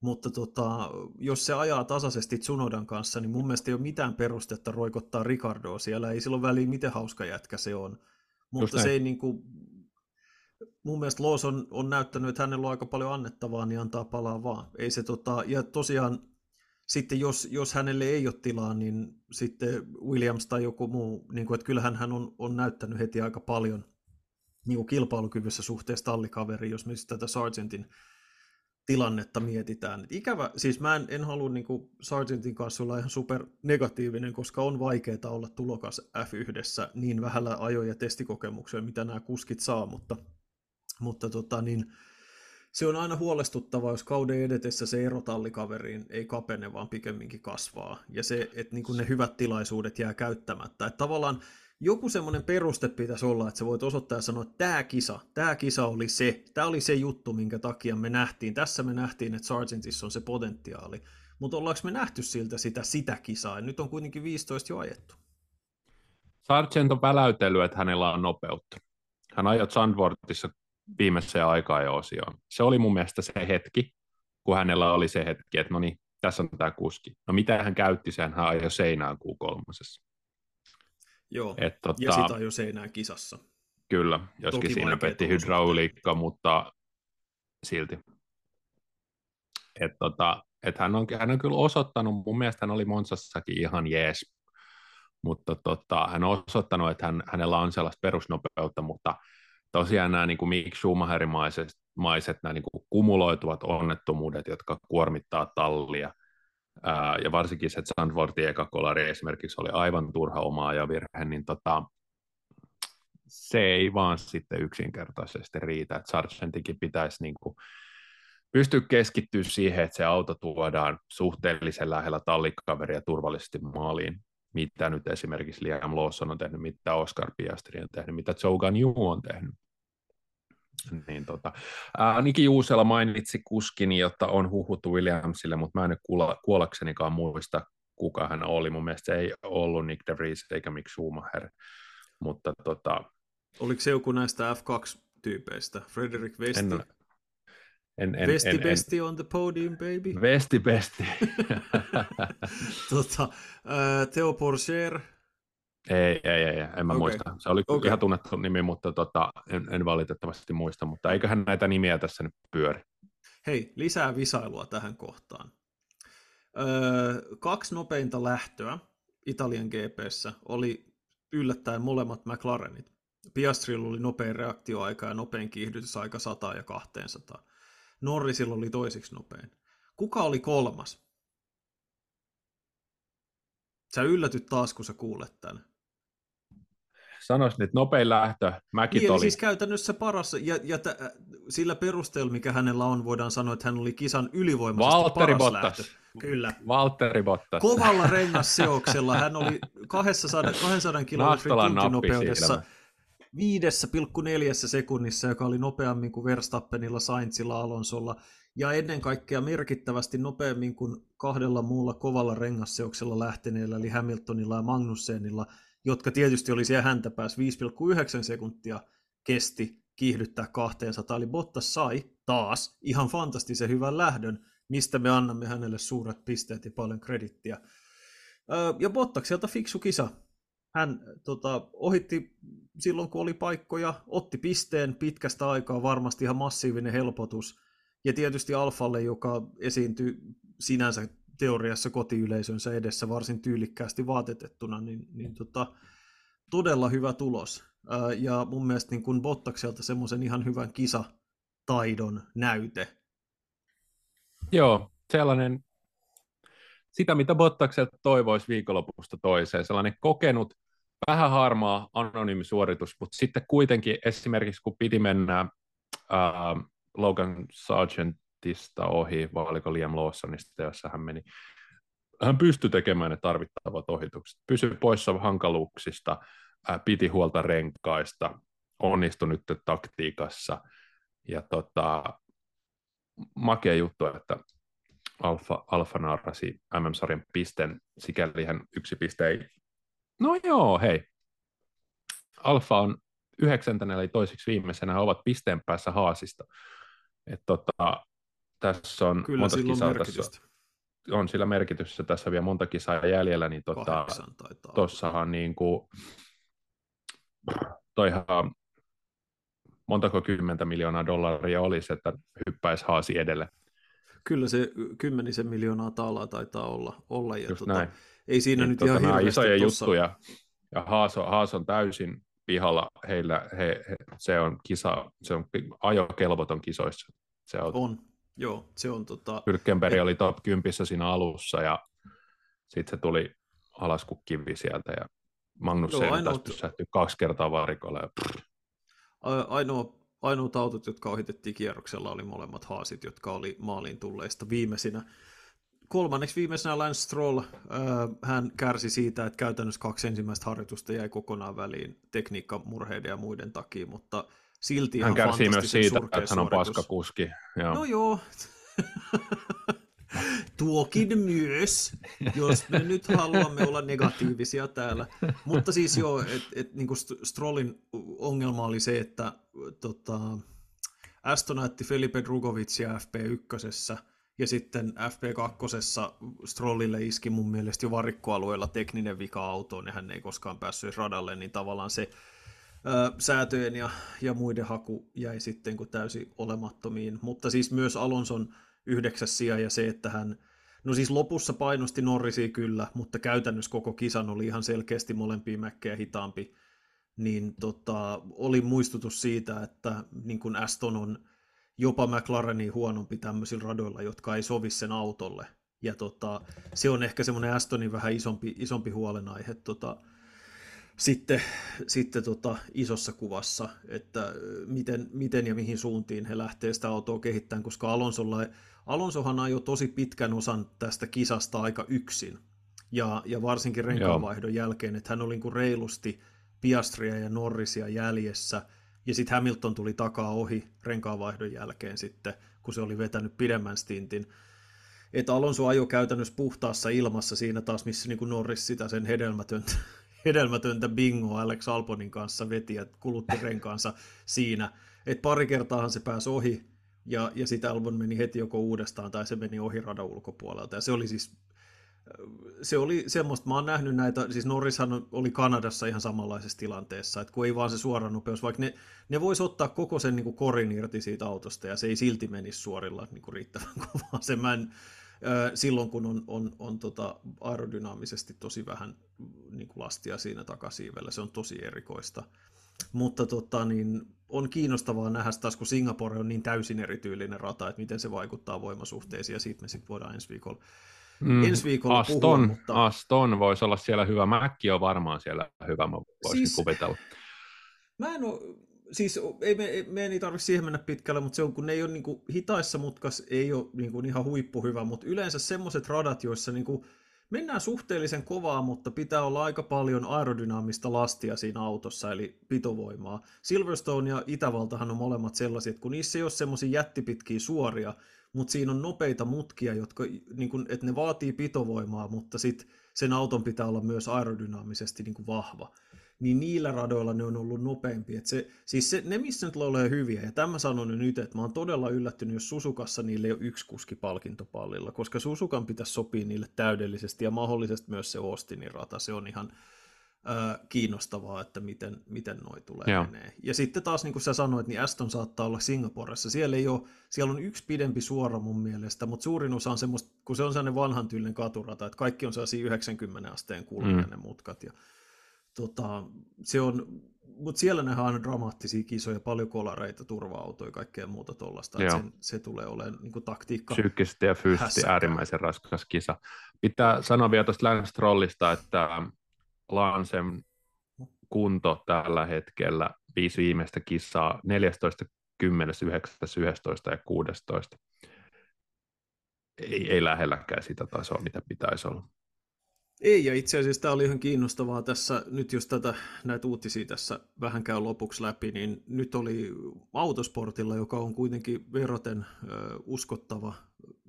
mutta tota, jos se ajaa tasaisesti Tsunodan kanssa, niin mun mielestä ei ole mitään perustetta roikottaa Ricardoa siellä, ei silloin väliin miten hauska jätkä se on. Mutta se ei niin kuin, mun mielestä Loos on, on näyttänyt, että hänellä on aika paljon annettavaa, niin antaa palaa vaan. Ei se tota, ja tosiaan sitten jos, jos hänelle ei ole tilaa, niin sitten Williams tai joku muu, niin kuin, että kyllähän hän on, on näyttänyt heti aika paljon niin kuin kilpailukyvyssä suhteessa tallikaveriin, jos me tätä Sargentin tilannetta mietitään. Et ikävä, siis mä en, en halua niin Sargentin kanssa olla ihan super negatiivinen, koska on vaikeaa olla tulokas F1 niin vähällä ajo- ja testikokemuksella, mitä nämä kuskit saa, mutta, mutta tota, niin, se on aina huolestuttavaa, jos kauden edetessä se ero tallikaveriin ei kapene, vaan pikemminkin kasvaa. Ja se, että niin ne hyvät tilaisuudet jää käyttämättä. Että tavallaan joku semmoinen peruste pitäisi olla, että sä voit osoittaa ja sanoa, että tämä kisa, tämä kisa oli se, tämä oli se juttu, minkä takia me nähtiin. Tässä me nähtiin, että Sargentissa on se potentiaali. Mutta ollaanko me nähty siltä sitä, sitä kisaa? Nyt on kuitenkin 15 jo ajettu. Sargent on väläytellyt, että hänellä on nopeutta. Hän ajoi Sandvortissa viimeiseen aikaa ja osioon. Se oli mun mielestä se hetki, kun hänellä oli se hetki, että no niin, tässä on tämä kuski. No mitä hän käytti sen, hän ajoi seinään q kolmosessa. Joo, Et, tota, ja sitä jo seinään kisassa. Kyllä, joskin Toki siinä petti hydrauliikka, mutta silti. Et, tota, et hän, on, hän on kyllä osoittanut, mun mielestä hän oli Monsassakin ihan jees, mutta tota, hän on osoittanut, että hän, hänellä on sellaista perusnopeutta, mutta tosiaan nämä niin kuin Mick Schumacherimaiset maiset, nämä niin kuin kumuloituvat onnettomuudet, jotka kuormittaa tallia, ää, ja varsinkin se Sandfortin eka kolari esimerkiksi oli aivan turha omaa ja virhe, niin tota, se ei vaan sitten yksinkertaisesti riitä, että Sargentikin pitäisi niin kuin pystyä keskittyä siihen, että se auto tuodaan suhteellisen lähellä tallikaveria turvallisesti maaliin, mitä nyt esimerkiksi Liam Lawson on tehnyt, mitä Oscar Piastri on tehnyt, mitä Joe Ganyu on tehnyt. Niin tota, ää, Niki Juusela mainitsi kuskin, jotta on huhuttu Williamsille, mutta mä en nyt kuulla, kuollaksenikaan muista, kuka hän oli. Mun mielestä se ei ollut Nick de Vries eikä Mick Schumacher. Mutta tota, Oliko se joku näistä F2-tyypeistä? Frederick Vesti? En, en, en, Vesti en, Besti on the podium, baby. Vesti Besti. tota, Theo Porcher, ei, ei, ei, en mä okay. muista. Se oli okay. ihan tunnettu nimi, mutta tota, en, en valitettavasti muista, mutta eiköhän näitä nimiä tässä nyt pyöri. Hei, lisää visailua tähän kohtaan. Öö, kaksi nopeinta lähtöä Italian GPssä oli yllättäen molemmat McLarenit. Piastrilla oli nopein reaktioaika ja nopein kiihdytysaika 100 ja 200. Norrisilla oli toiseksi nopein. Kuka oli kolmas? Sä yllätyt taas, kun sä kuulet tämän sanoisin, että nopein lähtö, mäkin niin, oli. siis käytännössä paras, ja, ja t- sillä perusteella, mikä hänellä on, voidaan sanoa, että hän oli kisan ylivoimaisesti Valtteri paras Bottas. lähtö. Kyllä. Valtteri Bottas. Kovalla rengasseoksella hän oli 200, 200 kilometrin tuntinopeudessa 5,4 sekunnissa, joka oli nopeammin kuin Verstappenilla, Sainzilla, Alonsolla, ja ennen kaikkea merkittävästi nopeammin kuin kahdella muulla kovalla rengasseoksella lähteneellä, eli Hamiltonilla ja Magnussenilla – jotka tietysti oli siellä häntä päässä 5,9 sekuntia kesti kiihdyttää 200, eli Bottas sai taas ihan fantastisen hyvän lähdön, mistä me annamme hänelle suuret pisteet ja paljon kredittiä. Ja Bottakselta fiksu kisa. Hän tota, ohitti silloin, kun oli paikkoja, otti pisteen pitkästä aikaa, varmasti ihan massiivinen helpotus. Ja tietysti Alfalle, joka esiintyi sinänsä teoriassa kotiyleisönsä edessä varsin tyylikkäästi vaatetettuna, niin, niin tota, todella hyvä tulos. Ja mun mielestä niin kun Bottakselta semmoisen ihan hyvän kisataidon näyte. Joo, sellainen, sitä mitä Bottakselta toivoisi viikonlopusta toiseen, sellainen kokenut, vähän harmaa anonyymi suoritus, mutta sitten kuitenkin esimerkiksi kun piti mennä ää, Logan Sargent Hamiltonista ohi, vai oliko Liam Lawsonista, jossa hän meni. Hän pystyi tekemään ne tarvittavat ohitukset, pysyi poissa hankaluuksista, piti huolta renkaista, onnistui nyt taktiikassa. Ja tota, makea juttu, että Alfa, Alfa naarasi MM-sarjan pisten, sikäli hän yksi piste ei. No joo, hei. Alfa on yhdeksäntenä eli toiseksi viimeisenä ovat pisteen päässä Haasista. Et tota, tässä on Kyllä monta kisaa merkitystä. tässä, on sillä merkitystä, tässä on vielä monta kisaa jäljellä, niin tota, tossahan niin kuin, toihan montako kymmentä miljoonaa dollaria olisi, että hyppäisi Haasi edelle. Kyllä se kymmenisen miljoonaa taalaa taitaa olla. olla ja Just tota, näin. ei siinä Niin nyt tota, ihan hirveästi isoja tossa- juttuja, ja Haas on, Haas on täysin pihalla, heillä, he, he, se on kisa, se on ajokelvoton kisoissa. Se on, On, joo, se on tota, Hylkenberg oli top 10 siinä alussa, ja sitten se tuli alas kuin kivi sieltä, ja Magnussen Joo, ainoat- pysähtyi kaksi kertaa varikolle, ja ainoa, ainoat autot, jotka ohitettiin kierroksella, oli molemmat haasit, jotka oli maaliin tulleista viimeisinä. Kolmanneksi viimeisenä Lance Stroll, äh, hän kärsi siitä, että käytännössä kaksi ensimmäistä harjoitusta jäi kokonaan väliin tekniikkamurheiden ja muiden takia, mutta silti hän ihan kärsii myös siitä, että hän on paskakuski. Joo. No joo. Tuokin myös, jos me nyt haluamme olla negatiivisia täällä. Mutta siis joo, että et, niin Strollin ongelma oli se, että tota, Aston näytti Felipe Drugovicia FP1, ja sitten FP2 Strollille iski mun mielestä jo varikkoalueella tekninen vika autoon, ja hän ei koskaan päässyt radalle, niin tavallaan se säätöjen ja, ja muiden haku jäi sitten kun täysin olemattomiin. Mutta siis myös Alonson yhdeksäs sija ja se, että hän, no siis lopussa painosti Norrisia kyllä, mutta käytännössä koko kisan oli ihan selkeästi molempia mäkkejä hitaampi, niin tota, oli muistutus siitä, että niin kuin Aston on jopa McLarenin huonompi tämmöisillä radoilla, jotka ei sovi sen autolle. Ja tota, se on ehkä semmoinen Astonin vähän isompi, isompi huolenaihe tota, sitten, sitten tota, isossa kuvassa, että ö, miten, miten ja mihin suuntiin he lähtee sitä autoa kehittämään, koska Alonsolla, Alonsohan ajoi tosi pitkän osan tästä kisasta aika yksin. Ja, ja varsinkin renkaanvaihdon jälkeen, että hän oli niin kuin reilusti Piastria ja Norrisia jäljessä, ja sitten Hamilton tuli takaa ohi renkaanvaihdon jälkeen sitten, kun se oli vetänyt pidemmän stintin. Että Alonso ajoi käytännössä puhtaassa ilmassa siinä taas, missä niin kuin Norris sitä sen hedelmätöntä, hedelmätöntä bingoa Alex Alponin kanssa veti ja kulutti renkaansa siinä. Et pari kertaahan se pääsi ohi ja, ja sitten Albon meni heti joko uudestaan tai se meni ohi radan ulkopuolelta. Ja se oli siis se oli semmoista, mä oon nähnyt näitä, siis Norrishan oli Kanadassa ihan samanlaisessa tilanteessa, että kun ei vaan se suora nopeus, vaikka ne, ne vois ottaa koko sen niin kuin korin irti siitä autosta ja se ei silti menisi suorilla niin kuin riittävän kovaa. Se mä en, silloin kun on, on, on tota aerodynaamisesti tosi vähän niin kuin lastia siinä takasiivellä, se on tosi erikoista. Mutta tota, niin, on kiinnostavaa nähdä taas, kun Singapore on niin täysin erityylinen rata, että miten se vaikuttaa voimasuhteisiin, ja siitä me sitten voidaan ensi viikolla, mm, ensi viikolla Aston, puhua. Mutta... Aston voisi olla siellä hyvä, Mäkki on varmaan siellä hyvä, mä voisin Siis- kuvitella. Mä en ole, siis ei, me, me ei tarvitse siihen mennä pitkälle, mutta se on, kun ne ei ole niin kuin, hitaissa mutkas, ei ole niin kuin, ihan huippuhyvä, mutta yleensä semmoiset radat, joissa niin kuin, mennään suhteellisen kovaa, mutta pitää olla aika paljon aerodynaamista lastia siinä autossa, eli pitovoimaa. Silverstone ja Itävaltahan on molemmat sellaisia, että kun niissä ei ole semmoisia jättipitkiä suoria, mutta siinä on nopeita mutkia, jotka, niin kuin, että ne vaatii pitovoimaa, mutta sitten sen auton pitää olla myös aerodynaamisesti niin kuin vahva niin niillä radoilla ne on ollut nopeampi. Et se, siis se, ne, missä nyt ole hyviä, ja tämä sanon nyt, että mä oon todella yllättynyt, jos Susukassa niille ei ole yksi kuski palkintopallilla, koska Susukan pitäisi sopia niille täydellisesti, ja mahdollisesti myös se Austinin rata, se on ihan äh, kiinnostavaa, että miten, miten noi tulee Joo. menee. Ja sitten taas, niin kuin sä sanoit, niin Aston saattaa olla Singaporessa. Siellä, ei ole, siellä on yksi pidempi suora mun mielestä, mutta suurin osa on semmoista, kun se on sellainen vanhan tyylinen katurata, että kaikki on sellaisia 90 asteen kulmia Mm. ne mutkat. Ja, tota, se on, mutta siellä nähdään aina dramaattisia kisoja, paljon kolareita, turva-autoja ja kaikkea muuta tuollaista. Se tulee olemaan niin taktiikka. Psyykkisesti ja fyysisesti äärimmäisen raskas kisa. Pitää sanoa vielä tuosta Lance Strollista, että Lansen kunto tällä hetkellä viisi viimeistä kisaa 14, 10, 9, 11 ja 16. ei, ei lähelläkään sitä tasoa, mitä pitäisi olla. Ei, ja itse asiassa tämä oli ihan kiinnostavaa tässä, nyt jos tätä, näitä uutisia tässä vähän käy lopuksi läpi, niin nyt oli Autosportilla, joka on kuitenkin veroten ö, uskottava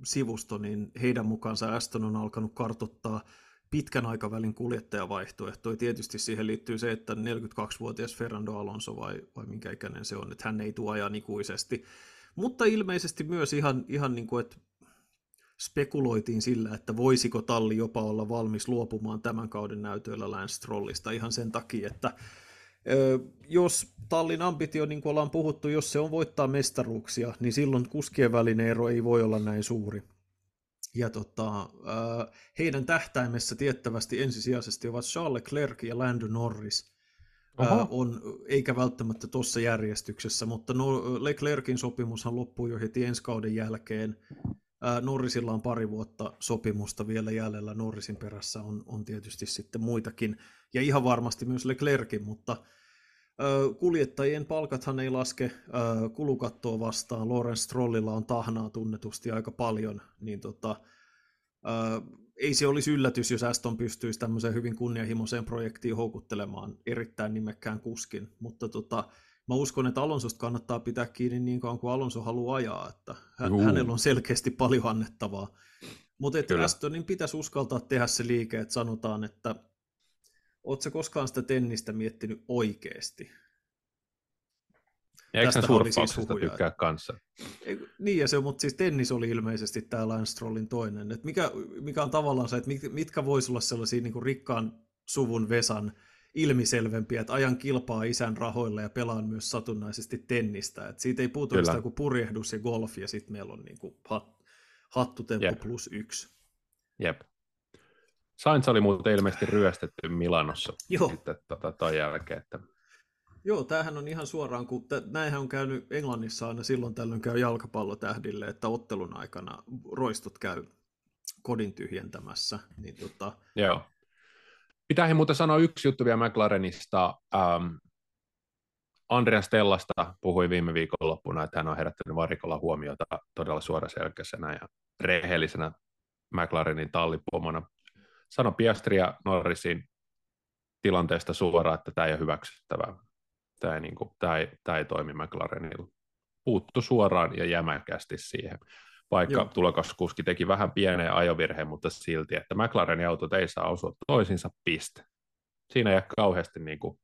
sivusto, niin heidän mukaansa Aston on alkanut kartottaa pitkän aikavälin kuljettajavaihtoehtoja. Tietysti siihen liittyy se, että 42-vuotias Fernando Alonso vai, vai minkä ikäinen se on, että hän ei tuo ajan ikuisesti. Mutta ilmeisesti myös ihan, ihan niin kuin, että spekuloitiin sillä, että voisiko talli jopa olla valmis luopumaan tämän kauden näytöillä Lance Strollista ihan sen takia, että jos tallin ambitio, niin kuin ollaan puhuttu, jos se on voittaa mestaruuksia, niin silloin kuskien välinen ero ei voi olla näin suuri. Ja tota, heidän tähtäimessä tiettävästi ensisijaisesti ovat Charles Leclerc ja Lando Norris. Oho. on, eikä välttämättä tuossa järjestyksessä, mutta no, Leclerkin sopimushan loppuu jo heti ensi kauden jälkeen. Norrisilla on pari vuotta sopimusta vielä jäljellä. Norrisin perässä on, on tietysti sitten muitakin, ja ihan varmasti myös Leclerkin, mutta kuljettajien palkathan ei laske kulukattoa vastaan. Lorenz Strollilla on tahnaa tunnetusti aika paljon, niin tota, ei se olisi yllätys, jos Aston pystyisi tämmöiseen hyvin kunnianhimoiseen projektiin houkuttelemaan erittäin nimekkään kuskin, mutta tota, mä uskon, että Alonsosta kannattaa pitää kiinni niin kauan kuin Alonso haluaa ajaa, että hän, hänellä on selkeästi paljon annettavaa. Mutta että Astonin pitäisi uskaltaa tehdä se liike, että sanotaan, että ootko koskaan sitä tennistä miettinyt oikeasti? Ja eikö siis surffauksesta siis tykkää kanssa? Ei, niin, ja se, mutta siis tennis oli ilmeisesti tämä Lance toinen. Et mikä, mikä on tavallaan se, että mitkä voisi olla sellaisia niin rikkaan suvun Vesan ilmiselvempiä, että ajan kilpaa isän rahoilla ja pelaan myös satunnaisesti tennistä. Et siitä ei puutu sitä kuin purjehdus ja golf, ja sitten meillä on niin kuin hat, hattutemppu Jep. plus yksi. Jep. Sainz oli muuten ilmeisesti ryöstetty Milanossa Joo. sitten tota, toi jälkeen. Että... Joo, tämähän on ihan suoraan, kun t- näinhän on käynyt Englannissa aina silloin tällöin käy jalkapallotähdille, että ottelun aikana roistot käy kodin tyhjentämässä. Niin tota... Joo. Pitää muuten sanoa yksi juttu vielä McLarenista. Ähm, Andreas Stellasta puhui viime viikonloppuna, että hän on herättänyt varikolla huomiota todella suoraselkäisenä ja rehellisenä McLarenin tallipomona. Sano Piastri ja Norrisin tilanteesta suoraan, että tämä ei ole hyväksyttävää. Tämä ei, niin kuin, tämä ei, tämä ei toimi McLarenilla. Puuttu suoraan ja jämäkästi siihen vaikka Joo. tulokaskuski teki vähän pienen ajovirheen, mutta silti, että McLarenin autot ei saa osua toisinsa piste. Siinä ei ole kauheasti niin kuin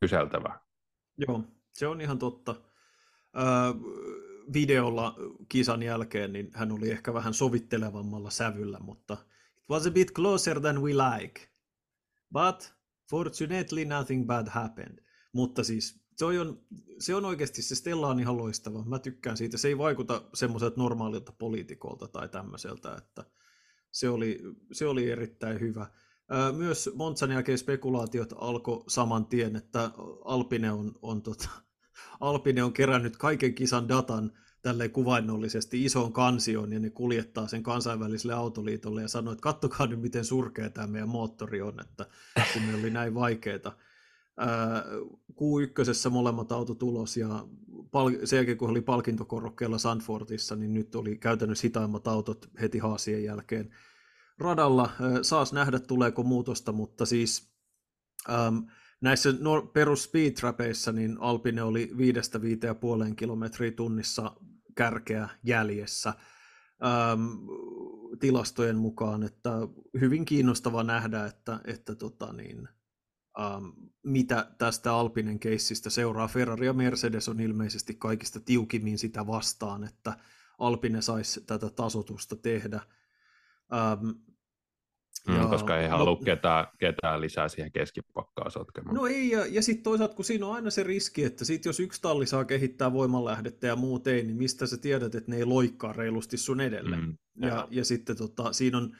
kyseltävää. Joo, se on ihan totta. Öö, videolla kisan jälkeen niin hän oli ehkä vähän sovittelevammalla sävyllä, mutta it was a bit closer than we like. But fortunately nothing bad happened. Mutta siis se on, se on oikeasti, se Stella on ihan loistava. Mä tykkään siitä. Se ei vaikuta semmoiselta normaalilta poliitikolta tai tämmöiseltä, että se oli, se oli erittäin hyvä. Myös Montsan jälkeen spekulaatiot alkoi saman tien, että Alpine on, on, tota, Alpine on kerännyt kaiken kisan datan tälleen kuvainnollisesti isoon kansioon ja ne kuljettaa sen kansainväliselle autoliitolle ja sanoo, että kattokaa nyt miten surkea tämä meidän moottori on, että kun me oli näin vaikeaa. Q1 molemmat autot ulos ja sen jälkeen kun oli palkintokorokkeella Sanfordissa, niin nyt oli käytännössä hitaimmat autot heti haasien jälkeen radalla. Saas nähdä tuleeko muutosta, mutta siis äm, näissä no, perus speed trapeissa niin Alpine oli 5-5,5 kilometriä tunnissa kärkeä jäljessä äm, tilastojen mukaan, että hyvin kiinnostava nähdä, että, että tota niin, ähm, mitä tästä Alpinen keissistä seuraa. Ferrari ja Mercedes on ilmeisesti kaikista tiukimmin sitä vastaan, että Alpine saisi tätä tasotusta tehdä. Ähm, Mm, ja, koska ei halua no, ketään, ketään lisää siihen keskipakkaan sotkemaan. No ei, ja, ja sitten toisaalta kun siinä on aina se riski, että sit jos yksi talli saa kehittää voimanlähdettä ja muut ei, niin mistä sä tiedät, että ne ei loikkaa reilusti sun edelle. Mm, ja, ja, ja sitten tota, siinä on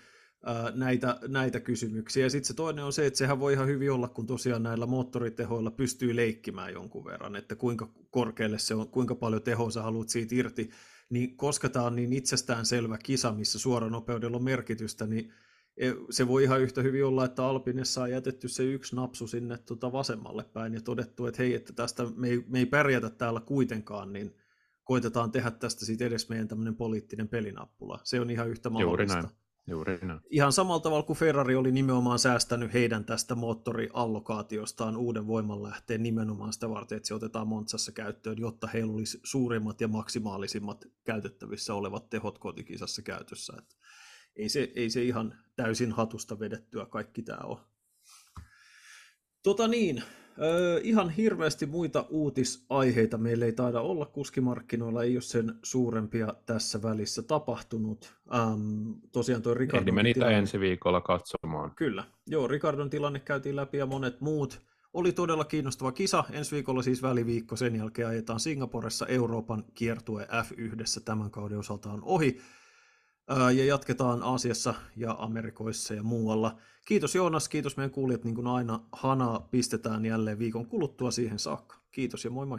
näitä, näitä kysymyksiä. Ja sitten se toinen on se, että sehän voi ihan hyvin olla, kun tosiaan näillä moottoritehoilla pystyy leikkimään jonkun verran, että kuinka korkealle se on, kuinka paljon tehoa sä haluat siitä irti, niin koska tämä on niin itsestään selvä kisa, missä suoranopeudella on merkitystä, niin e, se voi ihan yhtä hyvin olla, että Alpinessa on jätetty se yksi napsu sinne tuota vasemmalle päin ja todettu, että hei, että tästä me ei, me ei pärjätä täällä kuitenkaan, niin koitetaan tehdä tästä siitä edes meidän tämmöinen poliittinen pelinappula. Se on ihan yhtä mahdollista. Juuri näin. Juuri näin. Ihan samalla tavalla kuin Ferrari oli nimenomaan säästänyt heidän tästä moottoriallokaatiostaan uuden voimanlähteen nimenomaan sitä varten, että se otetaan Montsassa käyttöön, jotta heillä olisi suurimmat ja maksimaalisimmat käytettävissä olevat tehot kotikisassa käytössä. Että ei, se, ei se ihan täysin hatusta vedettyä kaikki tämä ole. Tota niin, Öö, ihan hirveästi muita uutisaiheita meillä ei taida olla kuskimarkkinoilla, ei ole sen suurempia tässä välissä tapahtunut. Ähm, tosiaan tuo Ricardon Ehdimme niitä tilanne... ensi viikolla katsomaan. Kyllä, joo, Ricardon tilanne käytiin läpi ja monet muut. Oli todella kiinnostava kisa. Ensi viikolla siis väliviikko, sen jälkeen ajetaan Singaporessa Euroopan kiertue F1 tämän kauden osalta on ohi ja jatketaan Aasiassa ja Amerikoissa ja muualla. Kiitos Joonas, kiitos meidän kuulijat, niin kuin aina Hanaa pistetään jälleen viikon kuluttua siihen saakka. Kiitos ja moi moi.